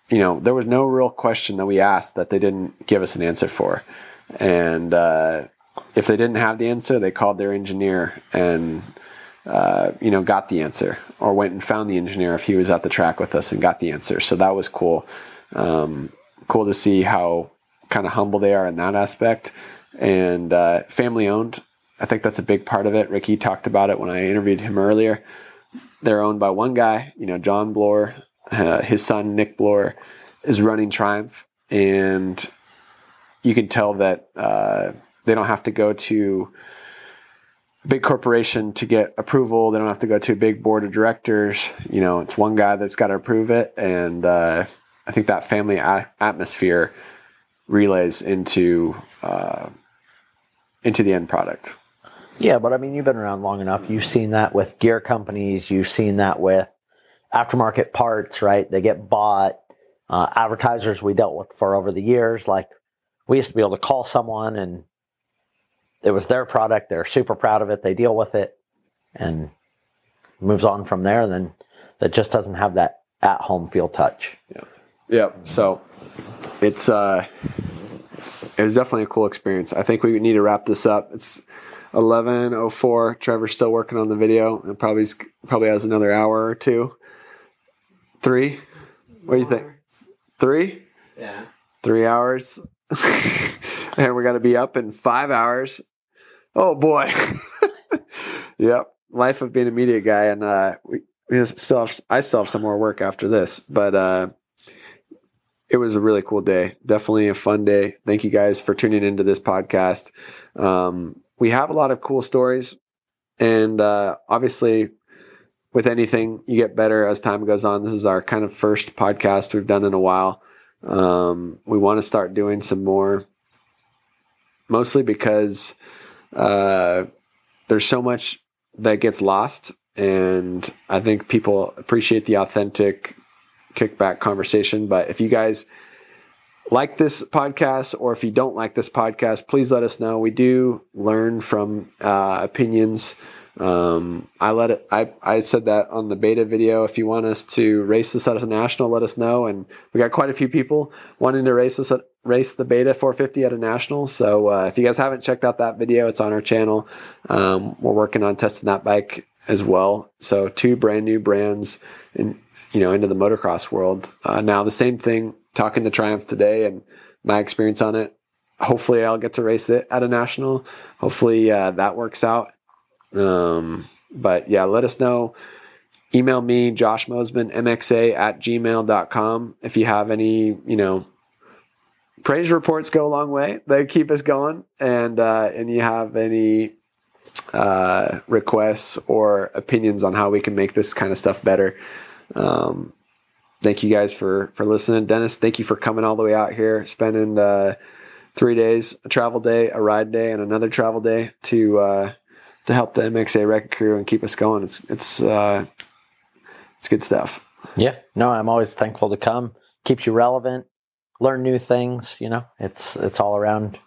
you know, there was no real question that we asked that they didn't give us an answer for. And uh, if they didn't have the answer, they called their engineer and uh, you know got the answer, or went and found the engineer if he was at the track with us and got the answer. So that was cool. Um, cool to see how kind of humble they are in that aspect, and uh, family owned. I think that's a big part of it. Ricky talked about it when I interviewed him earlier. They're owned by one guy, you know, John Bloor. Uh, his son Nick Bloor is running Triumph, and you can tell that uh, they don't have to go to a big corporation to get approval. They don't have to go to a big board of directors. You know, it's one guy that's got to approve it, and uh, I think that family a- atmosphere relays into uh, into the end product. Yeah, but I mean, you've been around long enough. You've seen that with gear companies. You've seen that with aftermarket parts, right? They get bought. Uh, advertisers we dealt with for over the years, like we used to be able to call someone and it was their product. They're super proud of it. They deal with it and moves on from there. Then that just doesn't have that at home feel touch. Yeah. Yep. So it's uh it was definitely a cool experience. I think we need to wrap this up. It's eleven oh four. Trevor's still working on the video and probably probably has another hour or two. Three? What do you think? Three? Yeah. Three hours. and we're gonna be up in five hours. Oh boy. yep. Life of being a media guy and uh we, we still have, I still have some more work after this, but uh it was a really cool day. Definitely a fun day. Thank you guys for tuning into this podcast. Um, we have a lot of cool stories, and uh, obviously, with anything, you get better as time goes on. This is our kind of first podcast we've done in a while. Um, we want to start doing some more, mostly because uh, there's so much that gets lost, and I think people appreciate the authentic kickback conversation. But if you guys like this podcast or if you don't like this podcast, please let us know. We do learn from uh, opinions. Um, I let it. I I said that on the beta video. If you want us to race this at a national, let us know. And we got quite a few people wanting to race this at, race the beta 450 at a national. So uh, if you guys haven't checked out that video, it's on our channel. Um, we're working on testing that bike as well. So two brand new brands in you know into the motocross world. Uh, now the same thing. Talking to Triumph today and my experience on it. Hopefully, I'll get to race it at a national. Hopefully, uh, that works out. Um, but yeah, let us know. Email me, Josh Mosiman, MXA at gmail.com. If you have any, you know, praise reports go a long way. They keep us going. And, uh, and you have any, uh, requests or opinions on how we can make this kind of stuff better. Um, thank you guys for, for listening. Dennis, thank you for coming all the way out here, spending, uh, three days, a travel day, a ride day, and another travel day to, uh, to help the MXA wrecking crew and keep us going. It's it's uh, it's good stuff. Yeah, no, I'm always thankful to come. Keeps you relevant, learn new things. You know, it's it's all around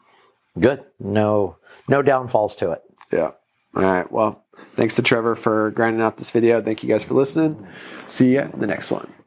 good. No no downfalls to it. Yeah. All right. Well, thanks to Trevor for grinding out this video. Thank you guys for listening. See you in the next one.